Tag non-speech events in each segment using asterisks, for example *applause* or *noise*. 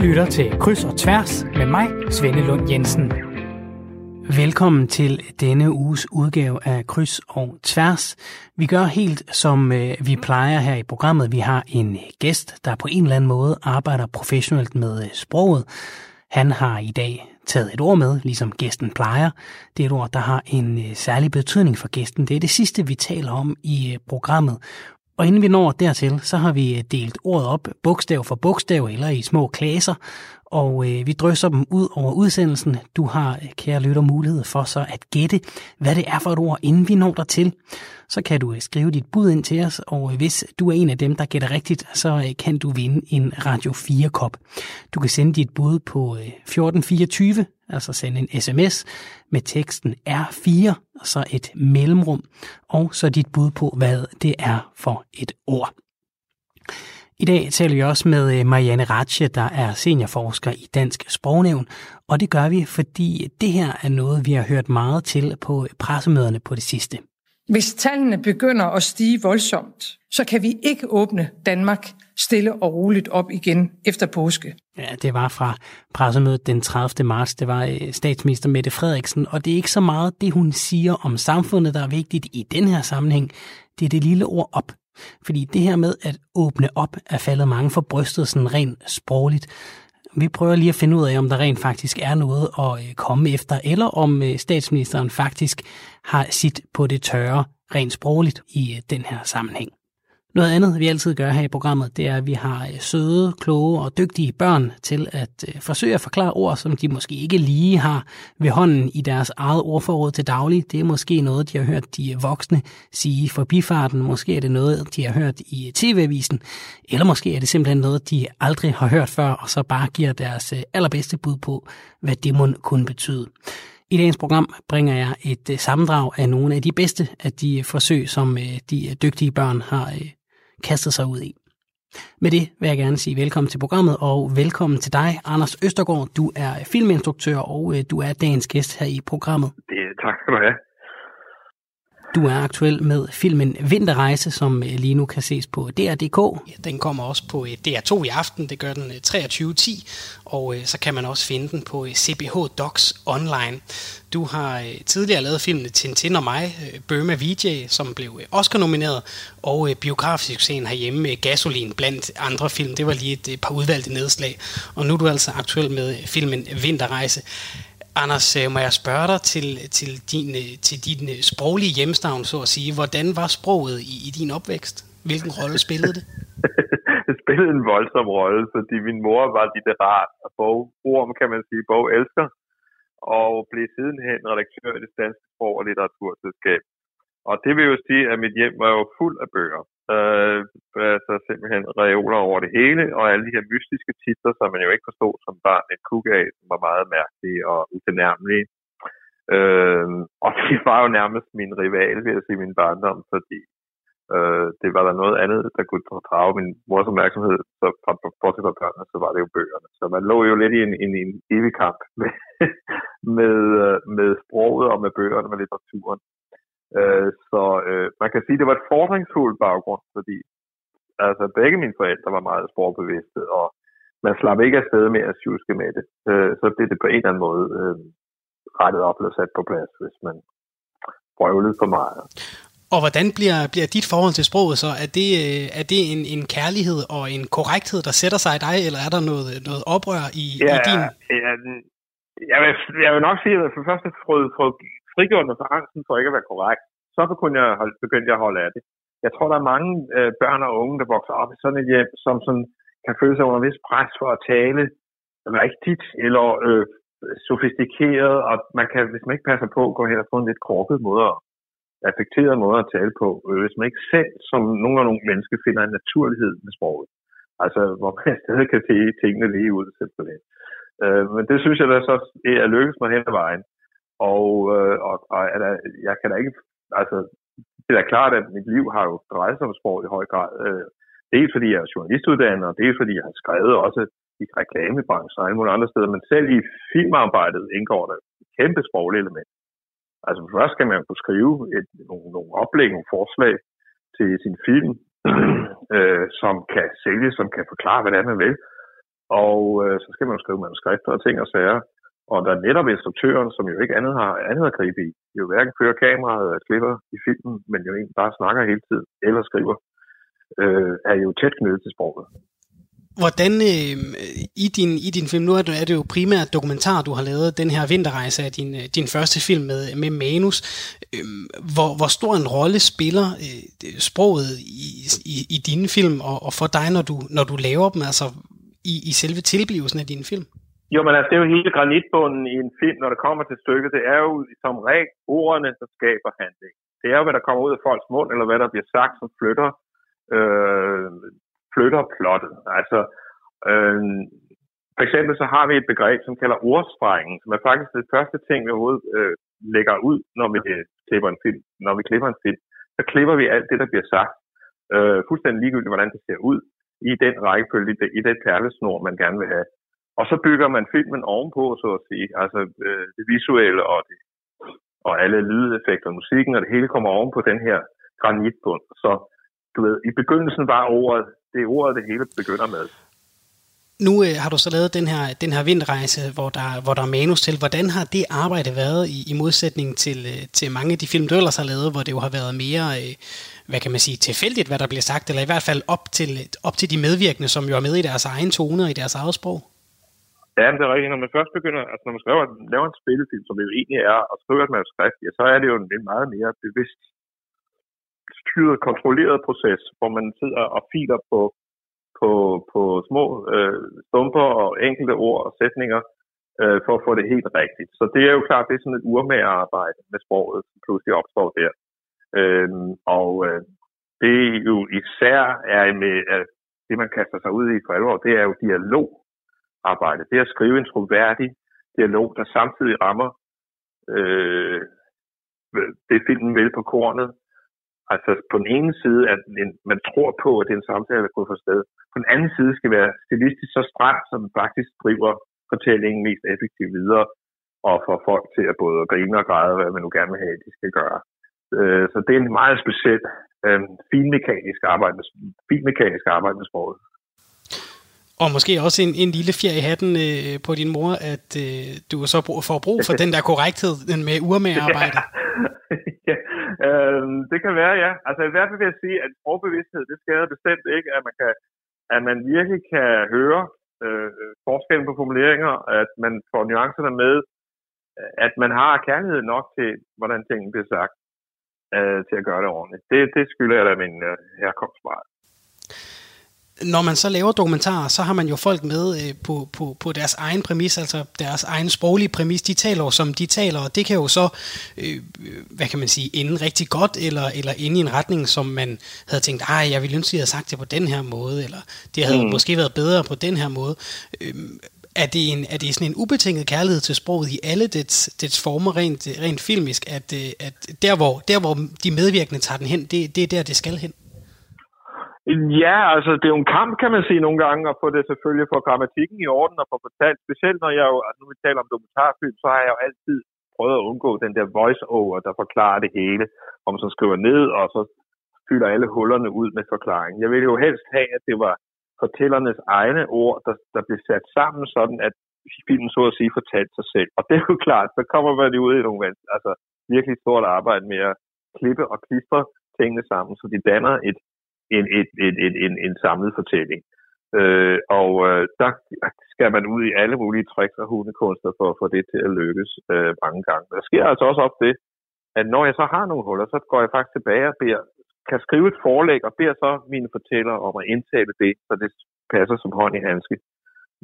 lytter til Kryds og Tværs med mig, Svende Lund Jensen. Velkommen til denne uges udgave af Kryds og Tværs. Vi gør helt som øh, vi plejer her i programmet. Vi har en gæst, der på en eller anden måde arbejder professionelt med øh, sproget. Han har i dag taget et ord med, ligesom gæsten plejer. Det er et ord, der har en øh, særlig betydning for gæsten. Det er det sidste, vi taler om i programmet. Og inden vi når dertil, så har vi øh, delt ordet op bogstav for bogstav eller i små klasser, og øh, vi drysser dem ud over udsendelsen. Du har, øh, kære lytter, mulighed for så at gætte, hvad det er for et ord, inden vi når til. Så kan du øh, skrive dit bud ind til os, og øh, hvis du er en af dem, der gætter rigtigt, så øh, kan du vinde en Radio 4-kop. Du kan sende dit bud på øh, 1424, altså sende en sms med teksten R4, og så et mellemrum, og så dit bud på, hvad det er for et ord. I dag taler vi også med øh, Marianne Ratche, der er seniorforsker i Dansk Sprognævn, og det gør vi, fordi det her er noget, vi har hørt meget til på pressemøderne på det sidste. Hvis tallene begynder at stige voldsomt, så kan vi ikke åbne Danmark stille og roligt op igen efter påske. Ja, det var fra pressemødet den 30. marts. Det var øh, statsminister Mette Frederiksen, og det er ikke så meget det, hun siger om samfundet, der er vigtigt i den her sammenhæng. Det er det lille ord op, fordi det her med at åbne op er faldet mange for brystet sådan rent sprogligt. Vi prøver lige at finde ud af, om der rent faktisk er noget at øh, komme efter, eller om øh, statsministeren faktisk har sit på det tørre rent sprogligt i øh, den her sammenhæng. Noget andet, vi altid gør her i programmet, det er, at vi har øh, søde, kloge og dygtige børn til at øh, forsøge at forklare ord, som de måske ikke lige har ved hånden i deres eget ordforråd til daglig. Det er måske noget, de har hørt de voksne sige for bifarten. Måske er det noget, de har hørt i øh, tv-avisen. Eller måske er det simpelthen noget, de aldrig har hørt før, og så bare giver deres allerbedste bud på, hvad det må kunne betyde. I dagens program bringer jeg et sammendrag af nogle af de bedste af de forsøg, som de dygtige børn har kastet sig ud i. Med det vil jeg gerne sige velkommen til programmet, og velkommen til dig, Anders Østergaard. Du er filminstruktør, og øh, du er dagens gæst her i programmet. Det, tak skal du have. Du er aktuel med filmen Vinterrejse, som øh, lige nu kan ses på DR.dk. Ja, den kommer også på øh, DR2 i aften, det gør den øh, 23.10, og så kan man også finde den på CBH Docs online. Du har tidligere lavet filmen Tintin og mig, Burma VJ, som blev Oscar-nomineret, og biografsuccesen herhjemme med Gasolin blandt andre film. Det var lige et par udvalgte nedslag, og nu er du altså aktuel med filmen Vinterrejse. Anders, øh, må jeg spørge dig til, til, din, øh, til din øh, sproglige hjemstavn, så at sige. Hvordan var sproget i, i din opvækst? Hvilken rolle spillede det? *laughs* det spillede en voldsom rolle, fordi min mor var litterat og bogorm, kan man sige, bogelsker, og blev sidenhen redaktør i det danske sprog- og litteraturselskab. Og det vil jo sige, at mit hjem var jo fuld af bøger. Øh, altså simpelthen reoler over det hele, og alle de her mystiske titler, som man jo ikke forstod som barn, et kug af, som var meget mærkelige og utilnærmelige. Øh, og det var jo nærmest min rival, vil jeg sige, min barndom, fordi øh, det var der noget andet, der kunne drage min mors opmærksomhed, så fra bortset fra børnene, så var det jo bøgerne. Så man lå jo lidt i en, en, en evig kamp med, *laughs* med, øh, med sproget og med bøgerne, med litteraturen. Øh, så øh, man kan sige, at det var et fordringsfuldt baggrund, fordi altså, begge mine forældre var meget sporbevidste, og man slap ikke afsted med at tjuske med det. Øh, så blev det på en eller anden måde øh, rettet op eller sat på plads, hvis man prøvede for meget. Og hvordan bliver, bliver dit forhold til sproget så? Er det, øh, er det en, en kærlighed og en korrekthed, der sætter sig i dig, eller er der noget, noget oprør i, ja, i din... Ja, jeg vil, jeg vil nok sige, at for først har fået, fået frigjort mig fra angsten for ikke at være korrekt. Så begyndte jeg, holde, begyndte jeg at holde af det. Jeg tror, der er mange øh, børn og unge, der vokser op i sådan et hjem, som sådan, kan føle sig under vis pres for at tale rigtigt eller øh, sofistikeret, og man kan, hvis man ikke passer på, gå hen og få en lidt korket måde at affekteret måde at tale på, øh, hvis man ikke selv, som nogle af nogle mennesker, finder en naturlighed med sproget. Altså, hvor man stadig kan se tingene lige ud, simpelthen. Øh, men det synes jeg da så er lykkedes mig hen ad vejen. Og, øh, og, og er der, jeg kan da ikke, altså, det er da klart, at mit liv har jo drejet sig om sport i høj grad. Øh, dels fordi jeg er journalistuddannet, og dels fordi jeg har skrevet også i reklamebranchen og alle mulige andre steder, men selv i filmarbejdet indgår der et kæmpe sprogligt element. Altså først skal man kunne skrive et, nogle, nogle oplæg, nogle forslag til sin film, *clears throat* øh, som kan sælges, som kan forklare, hvad det er, man vil. Og øh, så skal man skrive manuskripter og ting og sager. Og der er netop instruktøren, som jo ikke andet har andet at gribe i, jo hverken fører kameraet og klipper i filmen, men jo egentlig bare snakker hele tiden, eller skriver, øh, er jo tæt knyttet til sproget. Hvordan øh, i, din, i din film, nu er det, er det jo primært dokumentar, du har lavet, den her vinterrejse af din, øh, din første film med, med Manus. Øh, hvor, hvor stor en rolle spiller øh, sproget i, i, i dine film, og, og for dig, når du, når du laver dem, altså i, i selve tilblivelsen af din film? Jo, men altså, det er jo hele granitbunden i en film, når det kommer til stykket. Det er jo som regel ordene, der skaber handling. Det er jo, hvad der kommer ud af folks mund, eller hvad der bliver sagt, som flytter, øh, flytter plottet. Altså, øh, for eksempel så har vi et begreb, som kalder ordsprængning, som er faktisk det første ting, vi overhovedet øh, lægger ud, når vi øh, klipper en film. Når vi klipper en film, så klipper vi alt det, der bliver sagt. Øh, fuldstændig ligegyldigt, hvordan det ser ud i den rækkefølge, i det perlesnor, man gerne vil have. Og så bygger man filmen ovenpå, så at sige. Altså øh, det visuelle og, det, og alle lydeffekter, musikken, og det hele kommer ovenpå den her granitbund. Så du ved, i begyndelsen var ordet, det er ordet, det hele begynder med. Nu øh, har du så lavet den her, den her vindrejse, hvor der, hvor der er manus til. Hvordan har det arbejde været i, i modsætning til, øh, til mange af de film, du ellers har lavet, hvor det jo har været mere, øh, hvad kan man sige, tilfældigt, hvad der bliver sagt, eller i hvert fald op til, op til de medvirkende, som jo er med i deres egen tone og i deres eget sprog? Ja, det er rigtigt. Når man først begynder, altså når man skriver, laver en spillefilm, som det jo egentlig er, og skriver et manuskript, ja, så er det jo en, meget mere bevidst, styret, kontrolleret proces, hvor man sidder og filer på, på, på små øh, stumper og enkelte ord og sætninger, øh, for at få det helt rigtigt. Så det er jo klart, det er sådan et urmagerarbejde med sproget, som pludselig opstår der. Øh, og øh, det jo især er med, at det man kaster sig ud i for alvor, det er jo dialog arbejde. Det at skrive en troværdig dialog, der samtidig rammer øh, det filmen vel på kornet. Altså på den ene side, at man tror på, at det er en samtale, der går for sted. På den anden side skal være stilistisk så stram, som faktisk driver fortællingen mest effektivt videre, og får folk til at både grine og græde, hvad man nu gerne vil have, at de skal gøre. Øh, så det er en meget speciel øh, finmekanisk arbejde med, finmekanisk arbejde med sproget. Og måske også en, en lille fjer i hatten øh, på din mor, at øh, du så får brug for den der korrekthed med urmagerarbejde. *laughs* ja, øh, det kan være, ja. Altså i hvert fald vil jeg sige, at sprogbevidsthed, det skader bestemt ikke, at man, kan, at man virkelig kan høre øh, forskellen på formuleringer, at man får nuancerne med, at man har kærlighed nok til, hvordan tingene bliver sagt, øh, til at gøre det ordentligt. Det, det skylder jeg da min øh, herkomst når man så laver dokumentarer, så har man jo folk med øh, på, på, på deres egen præmis, altså deres egen sproglige præmis. De taler jo, som de taler, og det kan jo så, øh, hvad kan man sige, ende rigtig godt, eller, eller ende i en retning, som man havde tænkt, ej, jeg ville ønske, at jeg havde sagt det på den her måde, eller det havde mm. måske været bedre på den her måde. Øh, er det, en, er det sådan en ubetinget kærlighed til sproget i alle dets, dets former, rent, rent filmisk, at, øh, at der, hvor, der, hvor de medvirkende tager den hen, det, det er der, det skal hen? Ja, altså det er jo en kamp, kan man sige nogle gange, at få det selvfølgelig for grammatikken i orden og få fortalt. Specielt når jeg jo, altså nu vi taler om dokumentarfilm, så har jeg jo altid prøvet at undgå den der voice-over, der forklarer det hele, om man så skriver ned, og så fylder alle hullerne ud med forklaring. Jeg ville jo helst have, at det var fortællernes egne ord, der, der blev sat sammen, sådan at filmen så at sige fortalte sig selv. Og det er jo klart, så kommer man jo ud i nogle altså, virkelig stort arbejde med at klippe og klistre tingene sammen, så de danner et en, en, en, en, en, en samlet fortælling. Øh, og øh, der skal man ud i alle mulige tricks og hundekunster for at få det til at lykkes øh, mange gange. Der sker altså også op det, at når jeg så har nogle huller, så går jeg faktisk tilbage og beder, kan skrive et forlæg og beder så mine fortællere om at indtale det, så det passer som hånd i handske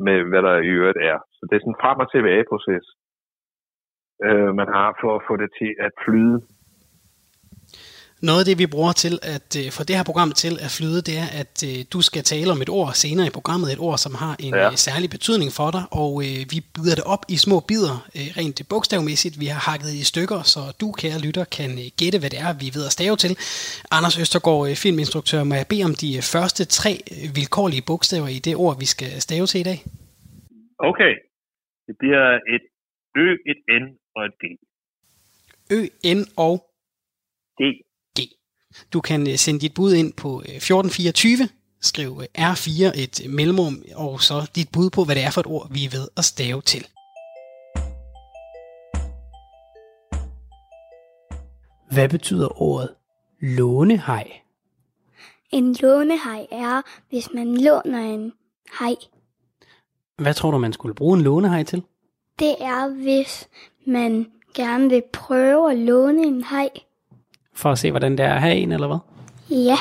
med, hvad der i øvrigt er. Så det er sådan en frem og tilbage proces, øh, man har for at få det til at flyde noget af det, vi bruger til at øh, få det her program til at flyde, det er, at øh, du skal tale om et ord senere i programmet, et ord, som har en ja. Øh, særlig betydning for dig, og øh, vi byder det op i små bidder, øh, rent bogstavmæssigt. Vi har hakket i stykker, så du, kære lytter, kan øh, gætte, hvad det er, vi ved at stave til. Anders Østergaard, øh, filminstruktør, må jeg bede om de første tre vilkårlige bogstaver i det ord, vi skal stave til i dag? Okay. Det bliver et Ø, et N og et D. Ø, N og D. Du kan øh, sende dit bud ind på 1424, øh, Skriv R4 et mellemrum, og så dit bud på, hvad det er for et ord, vi er ved at stave til. Hvad betyder ordet lånehej? En lånehej er, hvis man låner en hej. Hvad tror du, man skulle bruge en lånehej til? Det er, hvis man gerne vil prøve at låne en hej. For at se, hvordan det er at have en, eller hvad? Ja.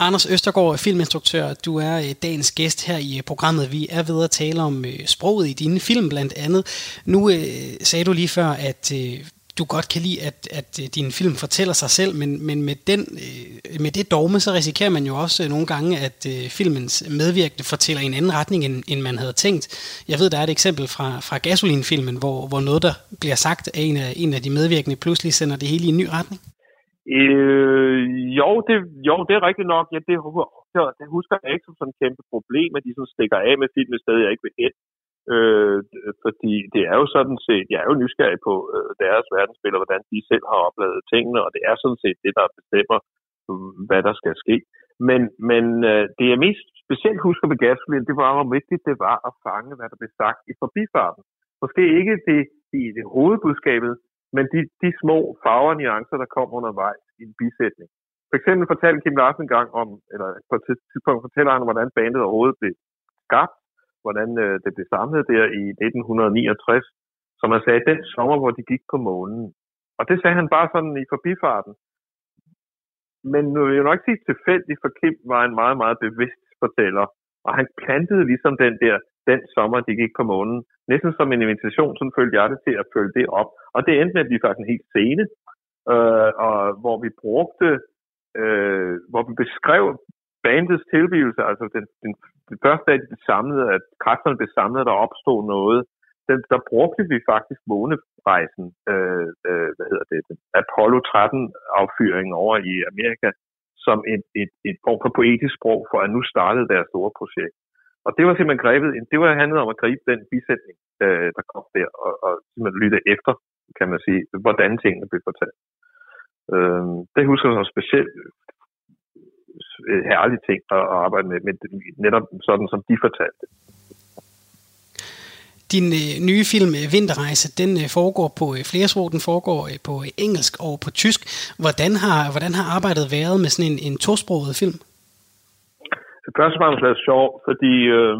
Anders Østergaard, filminstruktør, du er øh, dagens gæst her i øh, programmet. Vi er ved at tale om øh, sproget i dine film blandt andet. Nu øh, sagde du lige før, at øh, du godt kan lide, at, at øh, din film fortæller sig selv, men, men med, den, øh, med det dogme, så risikerer man jo også øh, nogle gange, at filmens medvirkende fortæller i en anden retning, end, end man havde tænkt. Jeg ved, der er et eksempel fra, fra Gasolin-filmen, hvor, hvor noget, der bliver sagt af en af, en af de medvirkende, pludselig sender det hele i en ny retning. Øh, jo, det, jo, det er rigtigt nok. Ja, det, det husker jeg ikke som sådan et kæmpe problem, at de sådan stikker af med filmen et sted, jeg ikke vil hen. Øh, fordi det er jo sådan set, jeg er jo nysgerrig på øh, deres verdensbillede, hvordan de selv har oplevet tingene, og det er sådan set det, der bestemmer, mm, hvad der skal ske. Men, men øh, det jeg mest specielt husker ved Gasolin, det var, hvor vigtigt det var at fange, hvad der blev sagt i forbifarten. Måske ikke det, i det hovedbudskabet, men de, de små farver og nuancer, der kom undervejs i en bisætning. For eksempel fortalte Kim Larsen en gang om, eller på et tidspunkt fortæller han, hvordan bandet overhovedet blev skabt, hvordan øh, det blev samlet der i 1969, som han sagde, den sommer, hvor de gik på månen. Og det sagde han bare sådan i forbifarten. Men nu vil jeg nok sige tilfældigt, for Kim var en meget, meget bevidst fortæller. Og han plantede ligesom den der, den sommer, de gik på månen. Næsten som en invitation, så følte jeg det til at følge det op. Og det endte med at blive faktisk en helt scene, øh, og hvor vi brugte, øh, hvor vi beskrev bandets tilblivelse, altså den, den, det første dag, de blev samlet, at kræfterne blev samlet, der opstod noget, den, der brugte vi faktisk månerejsen, øh, øh, hvad hedder det, den Apollo 13 affyringen over i Amerika, som et, et, et form for poetisk sprog for, at nu startede deres store projekt. Og det var simpelthen grebet, det var handlet om at gribe den bisætning, øh, der kom der, og, og simpelthen lytte efter, kan man sige, hvordan tingene blev fortalt. Øh, det husker jeg som specielt herlig ting at arbejde med, med netop sådan, som de fortalte. Din øh, nye film øh, Vinterrejse, den øh, foregår på øh, flere sprog. Den foregår øh, på engelsk og på tysk. Hvordan har, hvordan har arbejdet været med sådan en, en tosproget film? Det først og fremmest været sjovt, fordi øh,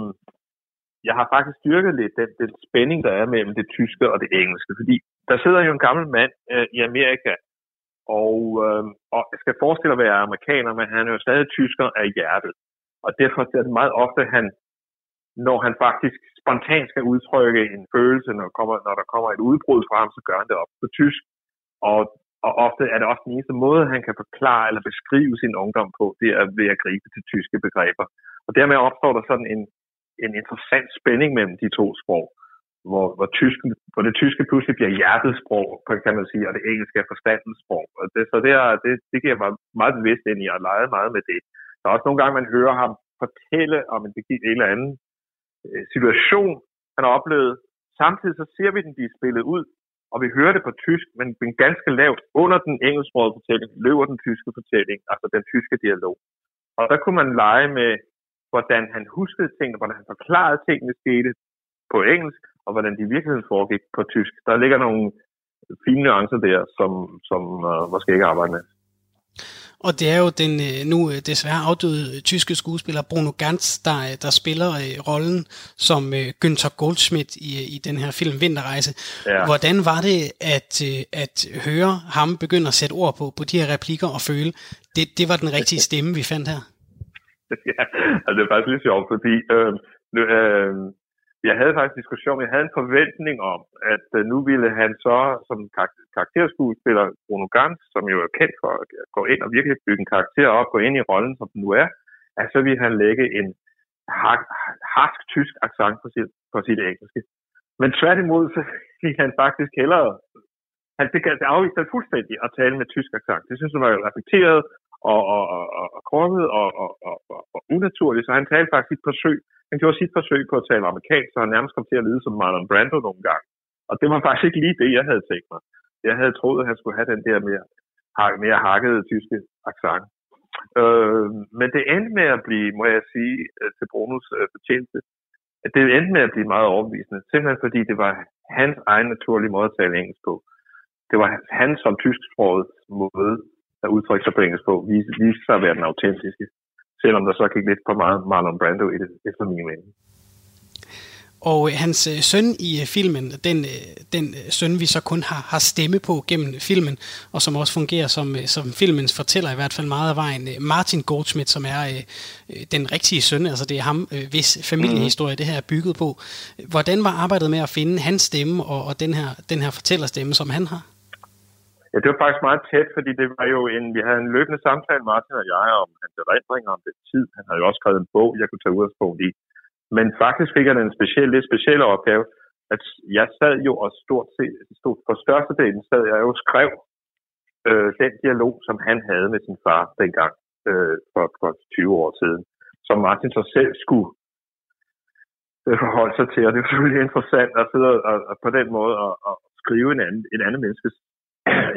jeg har faktisk styrket lidt den, den spænding, der er mellem det tyske og det engelske. Fordi der sidder jo en gammel mand øh, i Amerika, og, øh, og jeg skal forestille at være amerikaner, men han er jo stadig tysker af hjertet. Og derfor er det meget ofte, han, når han faktisk spontant skal udtrykke en følelse, når, kommer, når der kommer et udbrud fra ham, så gør han det op på tysk. Og, og ofte er det også den eneste måde, han kan forklare eller beskrive sin ungdom på, det er ved at gribe til tyske begreber. Og dermed opstår der sådan en, en interessant spænding mellem de to sprog hvor, hvor, tysk, hvor det tyske pludselig bliver hjertesprog, kan man sige, og det engelske er forstandens sprog. Og det, så det, er, det, det giver mig meget bevidst ind i at lege meget med det. Der er også nogle gange, man hører ham fortælle om en, en eller anden øh, situation, han har oplevet. Samtidig så ser vi den blive spillet ud, og vi hører det på tysk, men, men ganske lavt. Under den engelsksprogede fortælling løber den tyske fortælling, altså den tyske dialog. Og der kunne man lege med, hvordan han huskede tingene, hvordan han forklarede tingene skete på engelsk, og hvordan de i virkeligheden foregik på tysk. Der ligger nogle fine nuancer der, som, som uh, måske ikke arbejder med. Og det er jo den øh, nu øh, desværre afdøde tyske skuespiller Bruno Ganz, der, der spiller rollen som Günther Goldschmidt i, i den her film Vinterrejse. Ja. Hvordan var det at, at høre ham begynde at sætte ord på, på de her replikker og føle, det, det var den rigtige stemme, vi fandt her? *laughs* Ja, altså det er faktisk lidt sjovt, fordi øh, øh, jeg havde faktisk en diskussion, jeg havde en forventning om, at øh, nu ville han så som karakterskuespiller Bruno Gans, som jo er kendt for at gå ind og virkelig bygge en karakter op, gå ind i rollen, som den nu er, at så ville han lægge en harsk tysk accent på sit, på sit engelske. Men tværtimod, så ville han faktisk hellere han fik altså afvist det fuldstændig at tale med tysk accent. Det synes jeg var reflekteret og, og, og, og krukket og, og, og, og, og unaturlig, så han talte faktisk sit forsøg han gjorde sit forsøg på at tale amerikansk, så han nærmest kom til at lyde som Marlon Brando nogle gange. Og det var faktisk ikke lige det, jeg havde tænkt mig. Jeg havde troet, at han skulle have den der mere, mere hakkede tyske accent. Øh, men det endte med at blive, må jeg sige, øh, til Brunos øh, fortjeneste, at det endte med at blive meget overbevisende. Simpelthen fordi det var hans egen naturlige måde at tale engelsk på. Det var hans som tysksproget måde at udtrykke sig på engelsk på, viste, viste sig at være den autentiske. Selvom der så gik lidt for meget Marlon Brando i det, efter min mening. Og øh, hans øh, søn i øh, filmen, den, den søn vi så kun har, har stemme på gennem filmen, og som også fungerer som, som filmens fortæller i hvert fald meget af vejen, Martin Goldschmidt, som er øh, den rigtige søn, altså det er ham, øh, hvis familiehistorie mm. det her er bygget på. Hvordan var arbejdet med at finde hans stemme og, og den, her, den her fortællerstemme, som han har? Ja, det var faktisk meget tæt, fordi det var jo en, vi havde en løbende samtale, Martin og jeg, om hans erindringer om den tid. Han havde jo også skrevet en bog, jeg kunne tage udgangspunkt i. Men faktisk fik han en speciel, lidt speciel opgave, at jeg sad jo og stort set, stort, for størstedelen sad jeg jo og skrev øh, den dialog, som han havde med sin far dengang øh, for, for 20 år siden, som Martin så selv skulle øh, forholde sig til. Og det er selvfølgelig interessant at sidde og, og på den måde og, og skrive en anden, en anden menneskes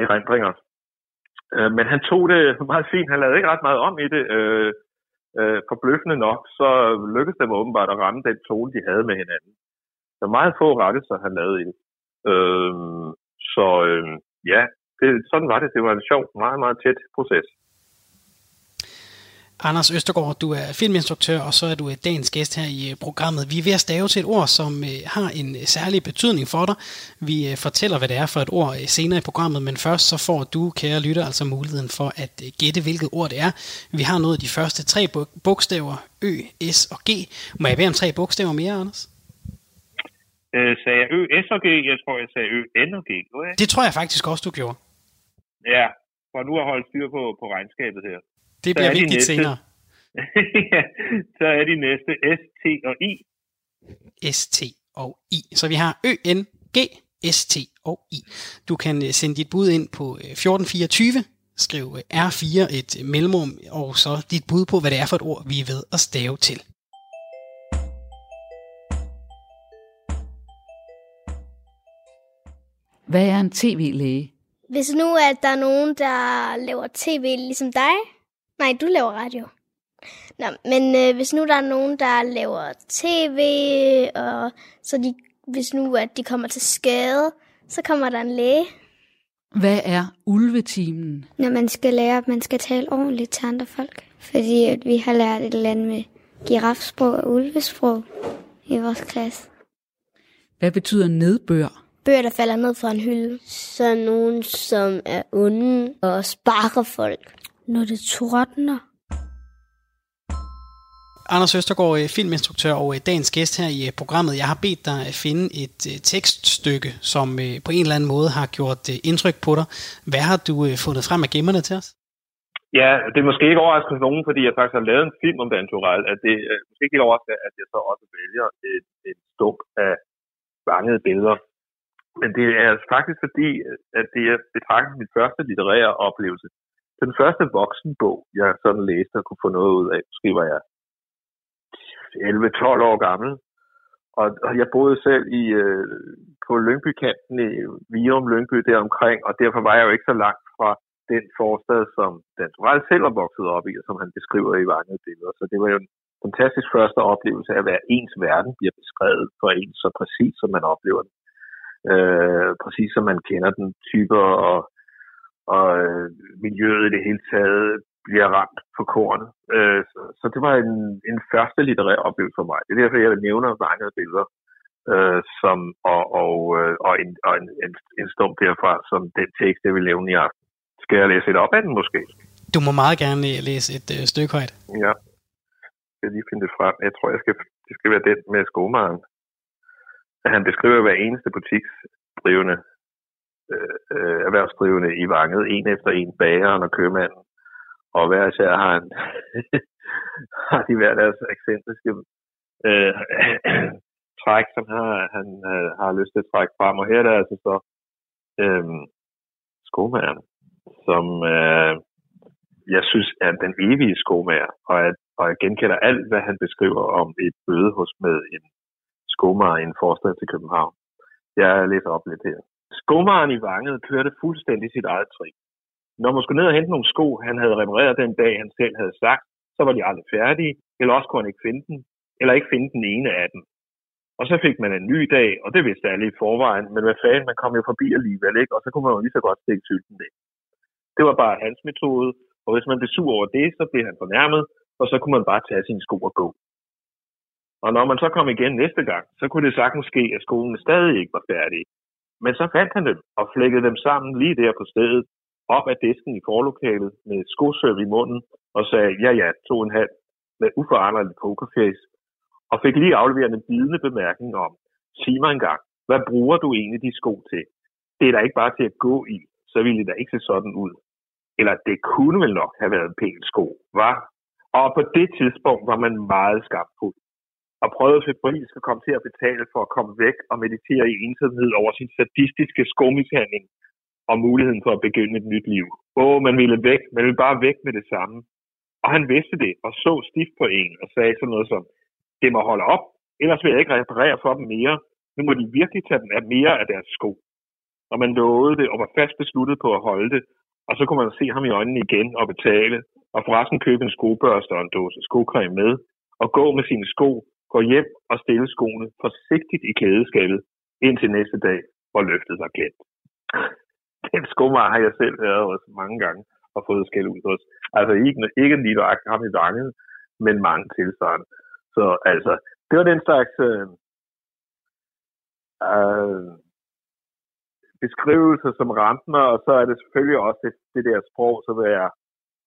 erindringer. Øh, men han tog det meget fint. Han lavede ikke ret meget om i det. Øh, øh, forbløffende nok, så lykkedes det åbenbart at ramme den tone, de havde med hinanden. Så meget få rettelser, han lavede i det. Øh, så øh, ja, det, sådan var det. Det var en sjov, meget, meget tæt proces. Anders Østergaard, du er filminstruktør, og så er du dagens gæst her i øh, programmet. Vi er ved at stave til et ord, som øh, har en øh, særlig betydning for dig. Vi fortæller, hvad det er for et ord senere i programmet, men først så får du, kære lytter, altså muligheden for at gætte, hvilket ord det er. Vi har nået de første tre bogstaver, Ø, S og G. Må jeg bede om tre bogstaver mere, Anders? Øh, sagde jeg Ø, S og G? Jeg tror, jeg sagde Ø, N og G. Det tror jeg faktisk også, du gjorde. Ja, for nu at holde styr på, på regnskabet her. Det bliver vigtigt næste, senere. *laughs* ja, så er de næste S, T og I. S, T og I. Så vi har Ø, N, G, S, T og I. Du kan øh, sende dit bud ind på 1424, øh, skriv øh, R4 et mellemrum, og så dit bud på, hvad det er for et ord, vi er ved at stave til. Hvad er en tv-læge? Hvis nu at der er nogen, der laver tv ligesom dig, Nej, du laver radio. Nå, men øh, hvis nu der er nogen, der laver tv, og så de, hvis nu at de kommer til skade, så kommer der en læge. Hvad er ulvetimen? Når man skal lære, at man skal tale ordentligt til andre folk. Fordi at vi har lært et eller andet med girafsprog og ulvesprog i vores klasse. Hvad betyder nedbør? Bøger, der falder ned fra en hylde. Så nogen, som er onde og sparker folk når det tordner. Anders Østergaard, øh, filminstruktør og øh, dagens gæst her i øh, programmet. Jeg har bedt dig at finde et tekststykke, som på en eller anden måde har gjort indtryk på dig. Hvad har du fundet frem af gemmerne til os? Ja, det er måske ikke overraskende nogen, fordi jeg faktisk har lavet en film om Dan Turell, at det er måske ikke helt overraskende, at jeg så også vælger et, et stump af vangede billeder. Men det er faktisk fordi, at det er betragtet min første litterære oplevelse den første voksenbog, jeg sådan læste og kunne få noget ud af, måske var jeg 11-12 år gammel. Og, og jeg boede selv i, øh, på Lyngby-kanten i Virum Lyngby deromkring, og derfor var jeg jo ikke så langt fra den forstad, som Dan Torell selv var vokset op i, og som han beskriver i mange billeder. Så det var jo en fantastisk første oplevelse af, at hver ens verden bliver beskrevet for en så præcis, som man oplever den. Øh, præcis som man kender den typer og og øh, miljøet i det hele taget bliver ramt på kornet. Øh, så, så det var en, en første litterær oplevelse for mig. Det er derfor, jeg nævner mange billeder, øh, som, og, og, øh, og, en, og en, en, en stump derfra, som den tekst, jeg vil nævne i aften. Skal jeg læse et op af den måske? Du må meget gerne læse et øh, stykke højt. Ja. Jeg skal lige finde det frem. Jeg tror, jeg skal, det skal være den med skomaren. Han beskriver hver eneste butiksdrivende Øh, øh, erhvervsdrivende i vanget, en efter en, bageren og købmanden. Og hver især har, han, *laughs* har de hver deres ekscentriske øh, *clears throat* træk, som har, han øh, har lyst til at trække frem. Og her er der altså så øh, skomageren, som øh, jeg synes er den evige skomager, og, at, og jeg genkender alt, hvad han beskriver om et bøde hos med en skomager i en forstad til København. Jeg læser op lidt her. Skummeren i vanget kørte fuldstændig sit eget trin. Når man skulle ned og hente nogle sko, han havde repareret den dag, han selv havde sagt, så var de aldrig færdige, eller også kunne han ikke finde den, eller ikke finde den ene af dem. Og så fik man en ny dag, og det vidste alle i forvejen, men hvad fanden, man kom jo forbi alligevel, ikke? Og så kunne man jo lige så godt stikke sylten det. Det var bare hans metode, og hvis man blev sur over det, så blev han fornærmet, og så kunne man bare tage sine sko og gå. Og når man så kom igen næste gang, så kunne det sagtens ske, at skolen stadig ikke var færdig. Men så fandt han dem og flækkede dem sammen lige der på stedet, op ad disken i forlokalet med skosøv i munden og sagde, ja ja, to en halv med uforanderlig pokerface, og fik lige afleveret en bidende bemærkning om, sig mig engang, hvad bruger du egentlig de sko til? Det er da ikke bare til at gå i, så ville det da ikke se sådan ud. Eller det kunne vel nok have været en pæn sko, var? Og på det tidspunkt var man meget på og prøvede febrilsk at komme til at betale for at komme væk og meditere i ensomhed over sin sadistiske skomishandling og muligheden for at begynde et nyt liv. Åh, man ville væk, man ville bare væk med det samme. Og han vidste det, og så stift på en, og sagde sådan noget som, det må holde op, ellers vil jeg ikke reparere for dem mere. Nu må de virkelig tage dem af mere af deres sko. Og man lovede det, og var fast besluttet på at holde det, og så kunne man se ham i øjnene igen og betale, og forresten købe en skobørste og en dåse skocreme med, og gå med sine sko, gå hjem og stille skoene forsigtigt i klædeskabet, indtil næste dag, hvor løftet var glemt. Den skomager har jeg selv været hos mange gange og fået skæld ud hos. Altså ikke, ikke lige nok ham i vangen, men mange tilsvarende. Så altså, det var den slags øh, øh, beskrivelser, som ramte mig, og så er det selvfølgelig også det, det der sprog, som er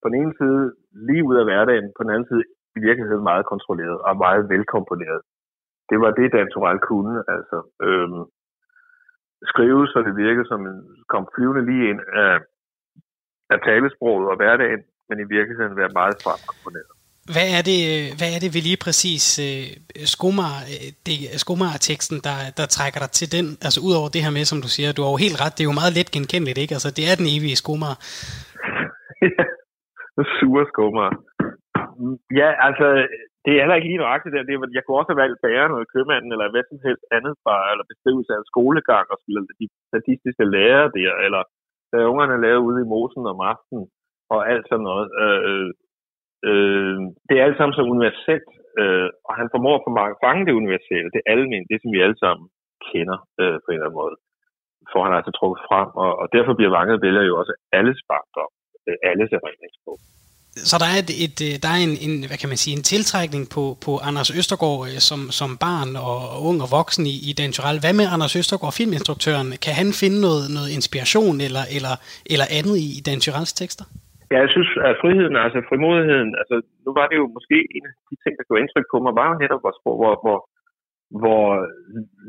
på den ene side lige ud af hverdagen, på den anden side i virkeligheden meget kontrolleret og meget velkomponeret. Det var det, Dan Torell kunne. Altså, øhm, skrive, så det virkede som en kom flyvende lige ind af, af talesproget og hverdagen, men i virkeligheden være meget fremkomponeret. Hvad er det, hvad er det ved lige præcis uh, skomar, det, skomar-teksten, der, der trækker dig til den? Altså udover det her med, som du siger, du har jo helt ret, det er jo meget let genkendeligt, ikke? Altså det er den evige skomar. *laughs* ja, sure skomar. Ja, altså, det er heller ikke lige nøjagtigt der. Det, jeg kunne også have valgt bæren eller købmanden eller hvad som helst andet bare, eller beskrivelse af skolegang og de statistiske lærere der, eller hvad ungerne lavede ude i mosen om aftenen, og alt sådan noget. Øh, øh, det er alt sammen så universelt, øh, og han formår at fange det universelle, det almindelige, det som vi alle sammen kender øh, på en eller anden måde, får han altså trukket frem, og, og derfor bliver vanget vælger jo også alles barndom, øh, alles erindringsbog så der er, et, et, øh, der er en, en, hvad kan man sige, en tiltrækning på, på Anders Østergaard øh, som, som barn og, og ung og voksen i, i Dan Tyrell. Hvad med Anders Østergaard, filminstruktøren? Kan han finde noget, noget inspiration eller, eller, eller andet i Dan Tyrells tekster? Ja, jeg synes, at friheden, altså frimodigheden, altså nu var det jo måske en af de ting, der gjorde indtryk på mig, var jo netop, hvor, hvor, hvor, hvor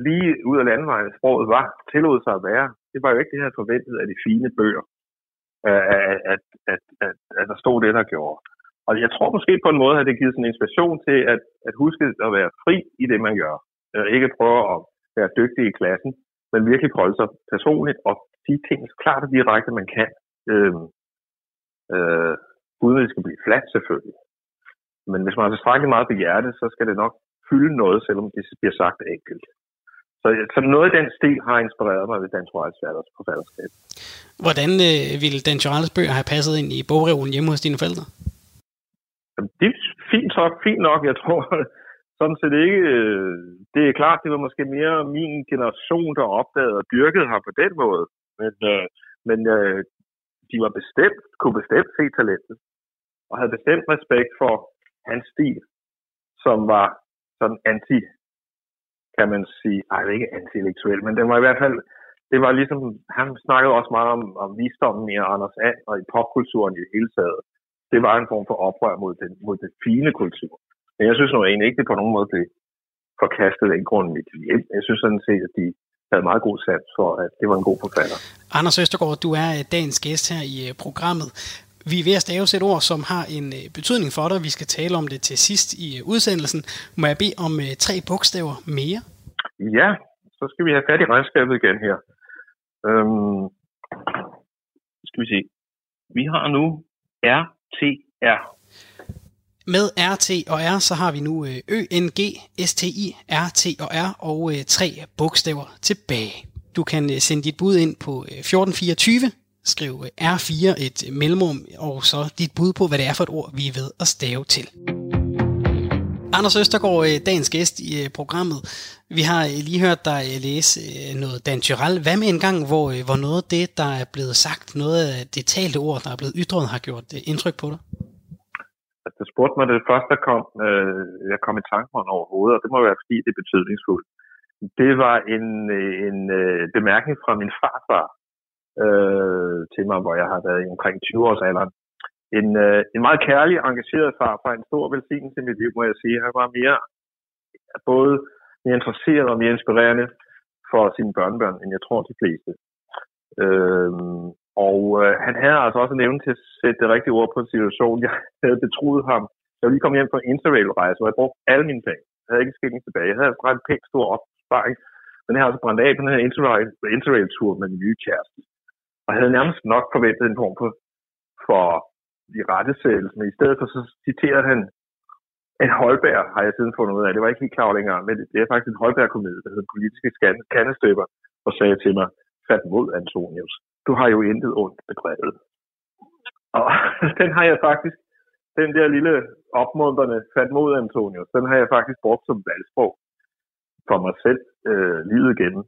lige ud af landvejen sproget var, tillod sig at være. Det var jo ikke det, jeg havde forventet af de fine bøger at, at, at, at, at der stod det, der gjorde. Og jeg tror måske på en måde, at det givet sådan en inspiration til at, at huske at være fri i det, man gør. Øh, ikke prøve at være dygtig i klassen, men virkelig holde sig personligt og sige ting så klart og direkte, man kan. Øh, øh, uden at det skal blive fladt selvfølgelig. Men hvis man har tilstrækkeligt meget på hjertet, så skal det nok fylde noget, selvom det bliver sagt enkelt. Så, så noget af den stil har inspireret mig ved Dan Torells forfatterskab. Hvordan øh, ville Dan Torells bøger have passet ind i bogreolen hjemme hos dine forældre? Det er fint nok, fint nok. Jeg tror *laughs* sådan set ikke. Øh, det er klart, det var måske mere min generation, der opdagede og dyrkede ham på den måde. Men, øh, men øh, de var bestemt, kunne bestemt se talentet. Og havde bestemt respekt for hans stil, som var sådan anti kan man sige, nej, det er ikke anti-intellektuel, men den var i hvert fald, det var ligesom, han snakkede også meget om, om visdommen i Anders And og i popkulturen i det hele taget. Det var en form for oprør mod den, mod den fine kultur. Men jeg synes nu egentlig ikke, det på nogen måde blev forkastet af grund mit hjem. Jeg synes sådan set, at de havde meget god sans for, at det var en god forfatter. Anders Østergaard, du er øh, dagens gæst her i øh, programmet. Vi er ved at stave et ord, som har en øh, betydning for dig. Vi skal tale om det til sidst i øh, udsendelsen. Må jeg bede om tre bogstaver mere? Ja, så skal vi have fat i regnskabet igen her. Øhm, skal vi se. Vi har nu RTR. Med RT og R, så har vi nu Ø, N, G, S, T, I, R, T og R og øh, tre bogstaver tilbage. Du kan øh, sende dit bud ind på 1424 skriv øh, R4 et øh, mellemrum, og så dit bud på, hvad det er for et ord, vi er ved at stave til. Anders Østergaard, øh, dagens gæst i programmet. Vi har lige hørt dig læse noget Dan Tyrell. Hvad med en gang, hvor, hvor noget af det, der er blevet sagt, noget af det talte ord, der er blevet ytret, har gjort indtryk på dig? Altså, du spurgte mig det første, der kom, øh, jeg kom i tanke om overhovedet, og det må være, fordi det er betydningsfuldt. Det var en, en øh, bemærkning fra min farfar øh, til mig, hvor jeg har været i omkring 20 års alderen en, øh, en meget kærlig, engageret far fra en stor velsignelse i mit liv, må jeg sige. Han var mere, både mere interesseret og mere inspirerende for sine børnebørn, end jeg tror de fleste. Øh, og øh, han havde altså også en evne til at sætte det rigtige ord på en situation. Jeg havde betroet ham. Jeg var lige kommet hjem fra en interrail-rejse, hvor jeg brugte alle mine penge. Jeg havde ikke skilling tilbage. Jeg havde altså en pænt stor opsparing. Men jeg har altså brændt af på den her interrail-tur med min nye kæreste. Og havde nærmest nok forventet en form for, for i rettesættelse, men i stedet for så citerede han en Holberg, har jeg siden fundet ud af. Det var ikke helt klar længere, men det er faktisk en Holberg-komedie, der hedder Politiske Kandestøber, og sagde til mig, fat mod Antonius. Du har jo intet ondt bedrevet. Og *laughs* den har jeg faktisk, den der lille opmuntrende fat mod Antonius, den har jeg faktisk brugt som valgsprog for mig selv øh, livet igennem.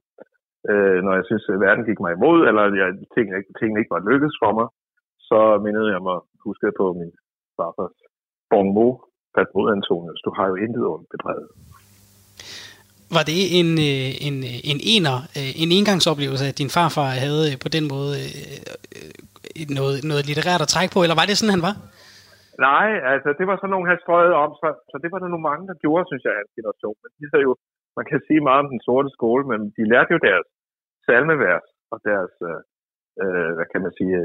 Øh, når jeg synes, at verden gik mig imod, eller jeg, tingene, tingene ikke var lykkedes for mig, så mindede jeg mig, huskede på min farfars bonmot, fat mod Antonius, du har jo intet ondt bedrevet. Var det en, øh, en, en ener, øh, en engangsoplevelse, at din farfar havde øh, på den måde noget, noget litterært at trække på, eller var det sådan, han var? Nej, altså det var sådan nogle, han strøget om, så, så det var der nogle mange, der gjorde, synes jeg, hans generation. Men de havde jo, man kan sige meget om den sorte skole, men de lærte jo deres salmevers og deres, øh, øh, hvad kan man sige,